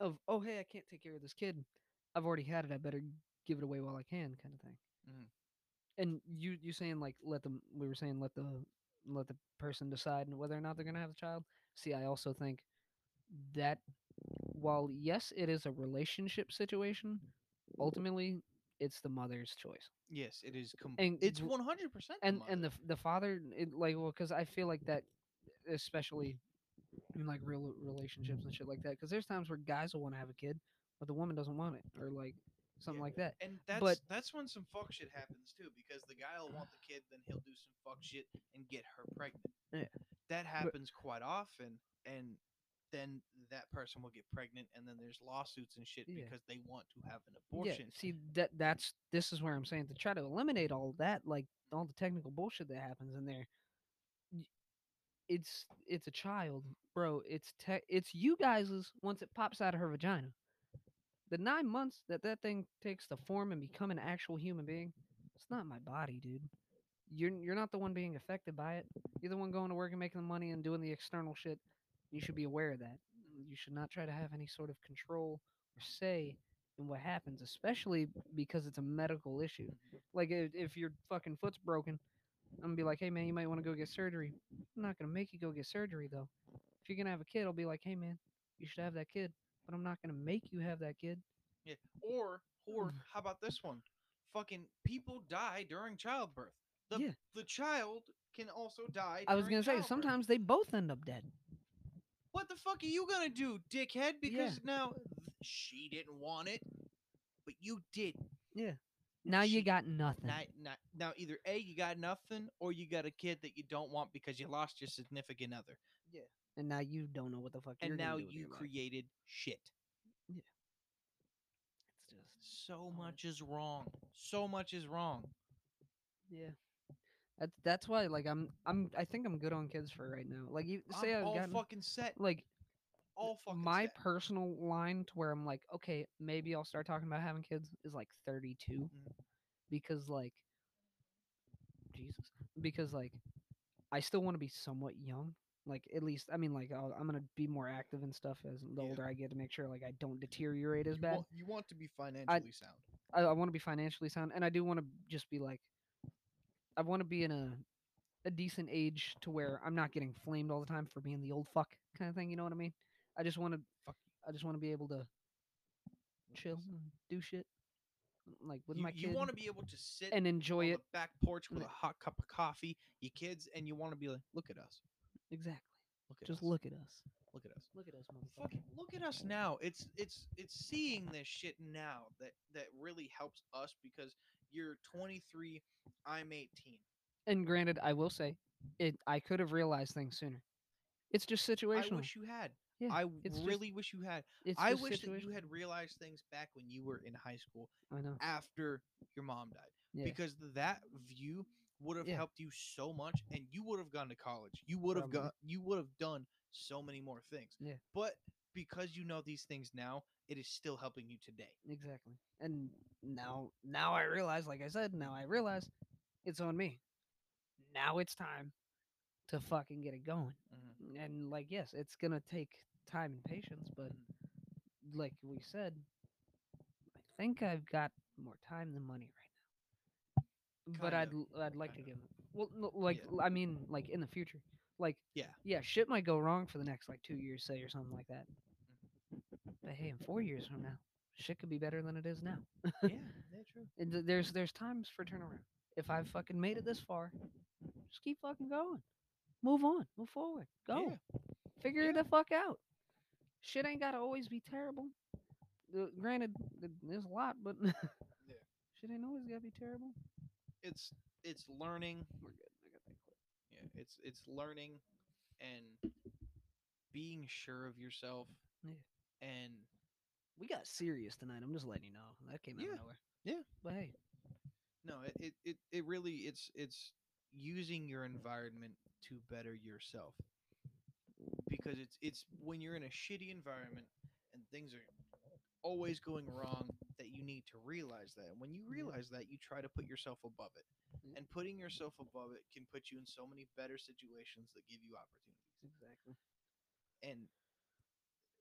of oh hey i can't take care of this kid. I've already had it. I better give it away while i can kind of thing. Mhm. and you you saying like let them we were saying let the let the person decide whether or not they're going to have a child. See i also think that while yes it is a relationship situation ultimately it's the mother's choice Yes, it is. Com- And it's one hundred percent. and and the the father it, like well because i feel like that especially in like real relationships and shit like that because there's times where guys will want to have a kid but the woman doesn't want it or like something Yeah. like that and that's but- that's when some fuck shit happens too because the guy will want the kid, then he'll do some fuck shit and get her pregnant. Yeah. That happens quite often, and then that person will get pregnant, and then there's lawsuits and shit Yeah. because they want to have an abortion. yeah see that that's this is where i'm saying to try to eliminate all that like all the technical bullshit that happens in there it's it's a child bro it's te- it's you guys's once it pops out of her vagina the nine months that that thing takes to form and become an actual human being it's not my body dude you're you're not the one being affected by it you're the one going to work and making the money and doing the external shit you should be aware of that mm, you should not try to have any sort of control or say in what happens especially because it's a medical issue [LAUGHS] like if, if your fucking foot's broken i'm gonna be like hey man you might want to go get surgery i'm not gonna make you go get surgery though if you're gonna have a kid i'll be like hey man you should have that kid but i'm not gonna make you have that kid Yeah. Or or mm. how about this one? Fucking people die during childbirth. The Yeah. the child can also die. i was gonna say sometimes they both end up dead What the fuck are you gonna do, dickhead? Yeah. Because now she didn't want it, but you did. Yeah. Now you She- got nothing Now, now, now, either a you got nothing, or you got a kid that you don't want because you lost your significant other, Yeah. and now you don't know what the fuck and you're gonna now do with you your life. created shit. Yeah. It's just So much is wrong. So much is wrong. Yeah. That's that's why like I'm I'm I think I'm good on kids for right now. Like you say I'm I've all gotten fucking set. like All fucking my set. personal line to where I'm like, okay, maybe I'll start talking about having kids is like 32 Mhm. because like Jesus, because like I still want to be somewhat young. Like at least I mean like I'll, I'm gonna be more active and stuff as the Yeah. older I get to make sure like I don't deteriorate as you bad. Want, you want to be financially sound. I, I want to be financially sound, and I do want to just be like, I want to be in a a decent age to where I'm not getting flamed all the time for being the old fuck kind of thing. You know what I mean? I just want to, Fuck I just want to be able to chill, and do shit, like with you, my you want to be able to sit and enjoy on it. the back porch with Mm. a hot cup of coffee, your kids, and you want to be like, look at us. Exactly. Look at Just us. look at us. Look at us. Look at us, motherfucker. Look at us now. It's it's it's seeing this shit now that that really helps us because you're 23, I'm 18. And granted, I will say, it. I could have realized things sooner. It's just situational. I wish you had. Yeah, I it's just- really wish you had. it's I wish that you had realized things back when you were in high school I know. after your mom died Yeah. because that view would have Yeah. helped you so much and you would have gone to college. You would have got you would have done so many more things. Yeah. But because you know these things now, it is still helping you today. Exactly. And mm-hmm. now, now I realize, like I said, now I realize it's on me. Now it's time to fucking get it going. Mm-hmm. And like, yes, it's gonna take time and patience, but mm-hmm. like we said, I think I've got more time than money right now. But Kind I'd of. l- I'd like to give well, like Yeah. I mean, like in the future, like Yeah. yeah, shit might go wrong for the next like two years, say, or something like that. But hey, in four years from now, shit could be better than it is now. [LAUGHS] yeah, yeah, true. And th- there's there's times for turnaround. If I've fucking made it this far, just keep fucking going. Move on. Move forward. Go. Yeah. Figure Yeah. the fuck out. Shit ain't gotta always be terrible. Uh, granted, th- there's a lot, but [LAUGHS] shit ain't always gotta be terrible. It's it's learning. We're good. I got that clip. Yeah, it's it's learning and being sure of yourself. Yeah. And We got serious tonight. I'm just letting you know. That came out Yeah. of nowhere. Yeah. But hey, no, it, it, it, it really it's it's using your environment to better yourself. Because it's it's when you're in a shitty environment and things are always going wrong you need to realize that. And when you realize that, you try to put yourself above it. And putting yourself above it can put you in so many better situations that give you opportunities. exactly. and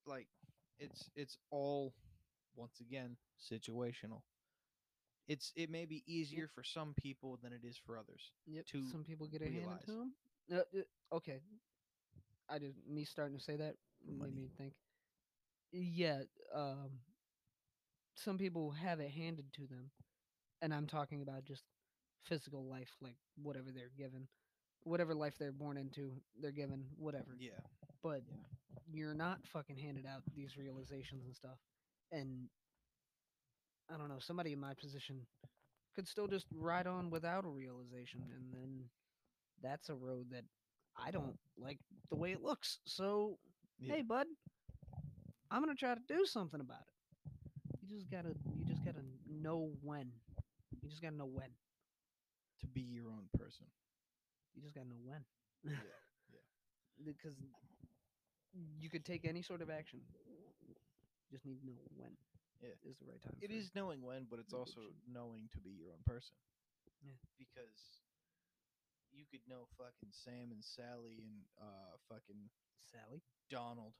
like it's it's all once again situational it's it may be easier for some people than it is for others Yep. to Some people get it handed realize. to them. Uh, uh, okay. I did me starting to say that Money. made me think. Yeah. Um. Some people have it handed to them, and I'm talking about just physical life, like whatever they're given, whatever life they're born into, they're given whatever. yeah But yeah. you're not fucking handed out these realizations and stuff, and I don't know. Somebody in my position could still just ride on without a realization, and then that's a road that I don't like the way it looks. So, Yeah. hey, bud, I'm gonna try to do something about it. You just gotta, you just gotta know when. You just gotta know when. to be your own person You just gotta know when. yeah [LAUGHS] because you could take any sort of action. You Just need to know when. Yeah. is the right time. it for knowing when but it's also action. knowing to be your own person Yeah. because you could know fucking sam and sally and uh fucking Sally. donald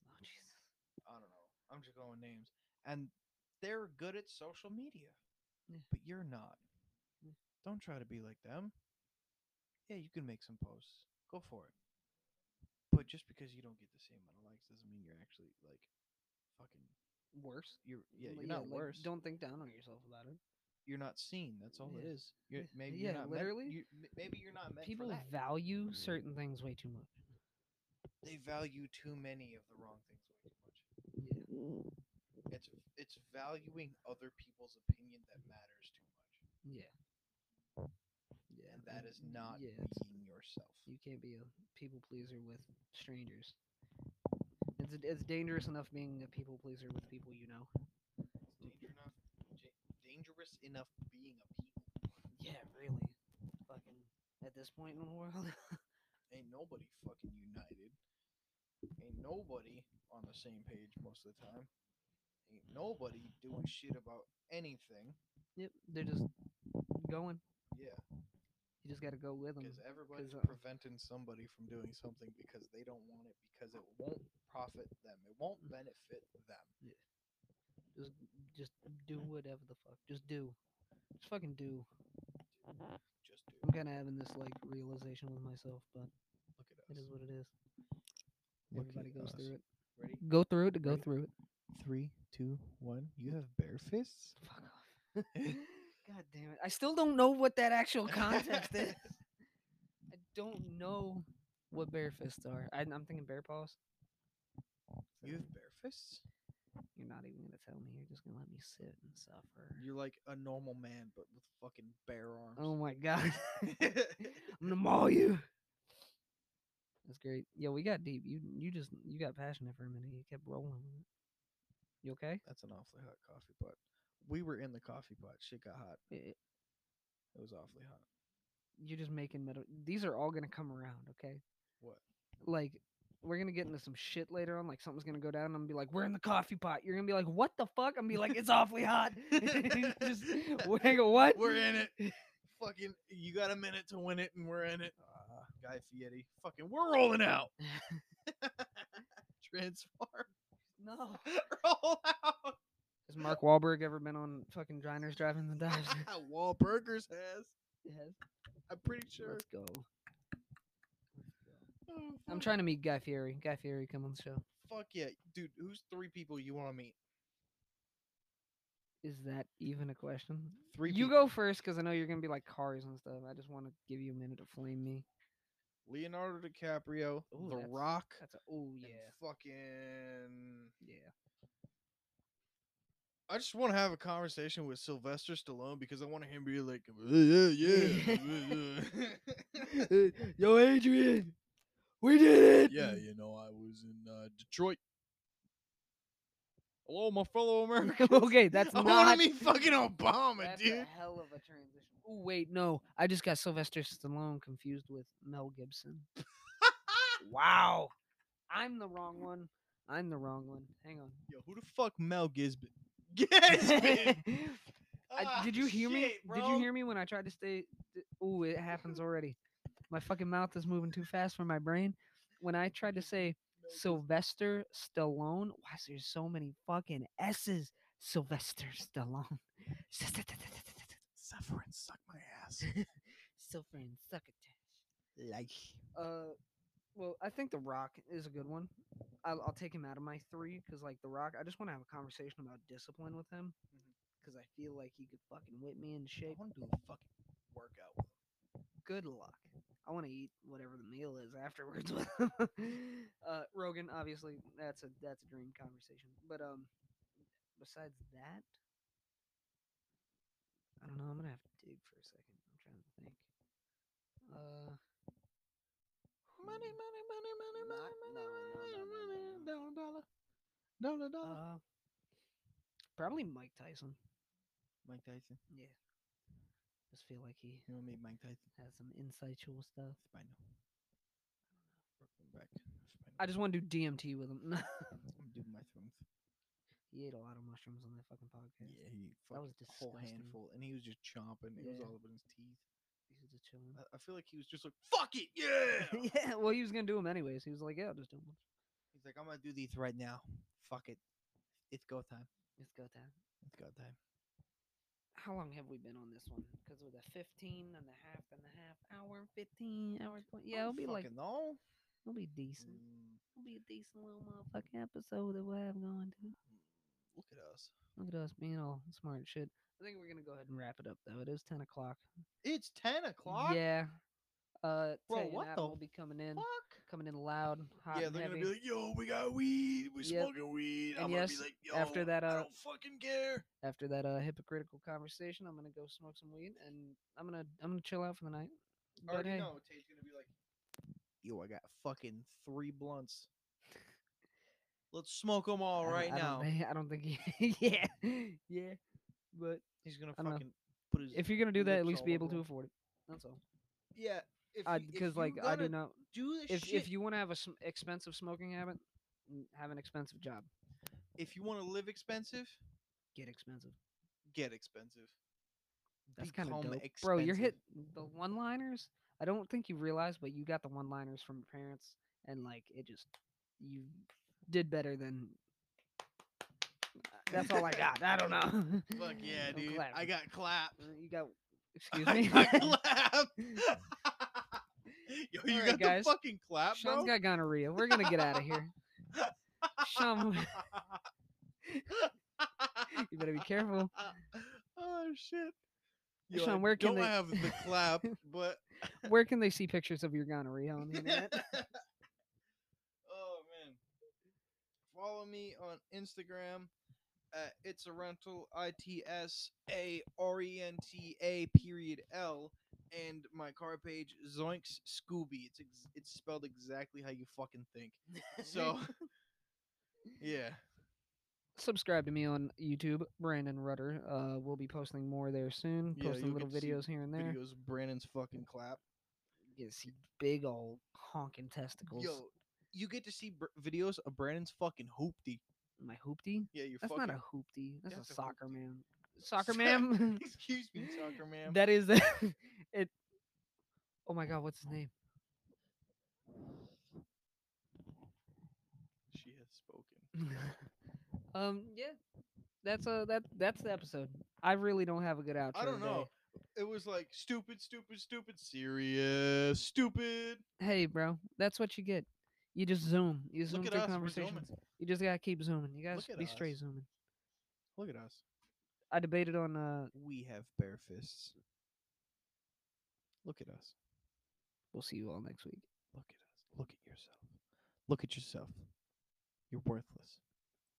Oh Jesus. I don't know. I'm just going names. And they're good at social media. Yeah. But you're not. Yeah. Don't try to be like them. Yeah, you can make some posts. Go for it. But just because you don't get the same amount of likes doesn't mean you're actually like fucking Worse. you're yeah, you're not like, worse. Don't think down on yourself about it. you're not seen. That's all it Yeah. is. You're, maybe Yeah, you're meant- literally. you, maybe you're not meant People for that. value certain things way too much. they value too many of the wrong things way too much. Yeah. It's it's valuing other people's opinion that matters too much. Yeah. Yeah. and that is not yeah, being yourself. You can't be a people pleaser with strangers. It's it's dangerous enough being a people pleaser with people you know. It's danger enough, dangerous enough being a people. Pleaser. Yeah, really. Fucking at this point in the world. [LAUGHS] Ain't nobody fucking united. Ain't nobody on the same page most of the time. Ain't nobody doing shit about anything. yep, they're just going. Yeah, You just got to go with them. because everybody's uh, preventing somebody from doing something because they don't want it because it won't profit them. It won't Mm. benefit them. Yeah. Just just do whatever the fuck. Just do. Just fucking do. Just do. I'm kind of having this like realization with myself, but Look at us. it is what it is. Look Everybody goes us. through it. Ready? Go through it to go Ready? through it. Three, two, one. You have bare fists. Fuck off. [LAUGHS] God damn it. I still don't know what that actual context is. [LAUGHS] I don't know what bare fists are. I, I'm thinking bear paws. You have bare fists. You're not even gonna tell me. You're just gonna let me sit and suffer. You're like a normal man, but with fucking bare oh arms. Oh my god. [LAUGHS] I'm gonna maul you. That's great. Yo, we got deep. You you just you got passionate for a minute. You kept rolling. You okay? That's an awfully hot coffee pot. We were in the coffee pot. Shit got hot. I- It was awfully hot. You're just making metal. These are all gonna come around, okay? What? Like, we're gonna get into some shit later on. Like something's gonna go down. and I'm gonna be like, "We're in the coffee pot." You're gonna be like, "What the fuck?" I'm gonna be like, "It's awfully hot." [LAUGHS] just [LAUGHS] we're what? We're in it. [LAUGHS] Fucking, you got a minute to win it, and we're in it. Uh, Guy Fieri. Fucking, we're rolling out. Transform. No. [LAUGHS] Roll out. Has Mark Wahlberg ever been on fucking Diners Driving the Dives? [LAUGHS] Wahlburgers has. yes. I'm pretty sure. Let's go. Oh, I'm trying to meet Guy Fieri. Guy Fieri, come on the show. Fuck yeah, dude. Who's three people you want to meet? Is that even a question? Three. you people. go first because I know you're gonna be like cars and stuff. I just want to give you a minute to flame me. Leonardo DiCaprio, Ooh, The that's- Rock, That's a oh and yeah fucking. yeah. I just want to have a conversation with Sylvester Stallone because I want him to be like, yeah, yeah, yeah. [LAUGHS] Yo, Adrian, we did it. yeah, you know, I was in uh, Detroit. Hello, my fellow Americans. [LAUGHS] okay, that's [LAUGHS] I not. want to meet fucking Obama, that's dude. a hell of a transition. Oh wait, no, I just got Sylvester Stallone confused with Mel Gibson. [LAUGHS] wow, I'm the wrong one. I'm the wrong one. Hang on. Yo, who the fuck Mel Gisbin? Gisbin. I, did you hear me? shit, Did you hear me when I tried to stay? Oh, it happens already. My fucking mouth is moving too fast for my brain. When I tried to say Mel Gis- Sylvester Stallone, why is there so many fucking S's? Sylvester Stallone. [LAUGHS] Suffer and suck my ass. [LAUGHS] Silver and succotash. like. Uh, well, I think The Rock is a good one. I'll, I'll take him out of my three because, like, The Rock, I just want to have a conversation about discipline with him because I feel like he could fucking whip me into I shape. want to do a fucking workout with him. Good luck. I want to eat whatever the meal is afterwards [LAUGHS] uh, Rogan, obviously, that's a that's a dream conversation. But um, besides that, I don't know. I'm gonna have to dig for a second. I'm trying to think. Uh, Money, hmm, money, money, money, money, money, no, no, money, money, no, no. dollar, dollar, dollar, dollar. uh, probably Mike Tyson. Mike Tyson. Yeah. Just feel like he You to meet Mike Tyson? has some insightful stuff. I know. Brooklyn back. I just want to do DMT with him. [LAUGHS] I'm doing my thumbs. he ate a lot of mushrooms on that fucking podcast. Yeah, he That was a whole disgusting. handful, and he was just chomping. It was Yeah. all up in his teeth. He was just chilling. I, I feel like he was just like, "Fuck it, yeah." [LAUGHS] yeah, well, he was gonna do them anyways. He was like, "Yeah, I'll just do them." He's like, "I'm gonna do these right now. Fuck it, it's go time. Let's go time. It's go time." How long have we been on this one? Because with a 15 and a half and a half hour, 15 hour, 20. Yeah, it'll be like, no. it'll be decent. Mm, It'll be a decent little motherfucking episode that we'll have going to. look at us. Look at us being all smart shit. I think we're gonna go ahead and wrap it up though. It is 10 o'clock. It's ten o'clock. Yeah. Uh, Bro, what the will be coming in, Fuck. Coming in loud, hot yeah, and they're heavy. gonna be like, "Yo, we got weed. We Yep. smoking weed." And I'm yes, gonna be like, "Yo, after that, I uh, don't fucking care." After that uh, hypocritical conversation, I'm gonna go smoke some weed and I'm gonna I'm gonna chill out for the night. I But already hey, know Tay's gonna be like, "Yo, I got fucking three blunts. Let's smoke them all I don't- right I now." Don't [LAUGHS] I don't think. He, [LAUGHS] yeah, yeah. But He's gonna I don't know. fucking put his. if you're gonna do that, at lips least all be able over to afford it. That's all. yeah, if Because like I do not. Do the If shit. if you want to have a sm- expensive smoking habit, have an expensive job. if you want to live expensive, Get expensive. get expensive. That's kind of dope, bro. You're hit the one-liners. I don't think you realize, but you got the one-liners from your parents, and like it just you did better than. That's all I got. I don't know. [LAUGHS] Fuck yeah, [LAUGHS] dude! I got clapped. Uh, You got. Excuse [LAUGHS] I me. got clapped. [LAUGHS] Yo, you right, got guys. the fucking clap, Sean's bro? got gonorrhea. We're gonna get out of here. Sean, [LAUGHS] [LAUGHS] you better be careful. Oh shit. Yo, Sean, where can don't they... have the clap, but where can they see pictures of your gonorrhea on the internet? oh man, follow me on Instagram at it's a rental i t s a r e n t a period l and my car page Zoinks Scooby. It's ex- it's spelled exactly how you fucking think. So [LAUGHS] yeah, subscribe to me on YouTube, Brandon Rudder. Uh, we'll be posting more there soon. Yeah, posting you'll little get to see videos here and there. videos of Brandon's fucking clap. You get to see big old honking testicles. Yo, you get to see br- videos of Brandon's fucking hoopty. My hoopty? Yeah, you're That's fucking. not a hoopty. That's, That's a a soccer hoopty. man. [LAUGHS] Soccer man. Excuse me, soccer [LAUGHS] man. that is. Oh my god, what's his name? she has spoken. [LAUGHS] um, yeah. That's uh that that's the episode. I really don't have a good outro. I don't today. know. It was like stupid, stupid, stupid, serious, stupid. Hey, bro, that's what you get. You just zoom. You zoom Look through us, we're conversations. zooming. You just gotta keep zooming. You guys Look at be straight us. zooming. Look at us. I debated on uh. We have bare fists. Look at us. We'll see you all next week. Look at us. Look at yourself. Look at yourself. You're worthless.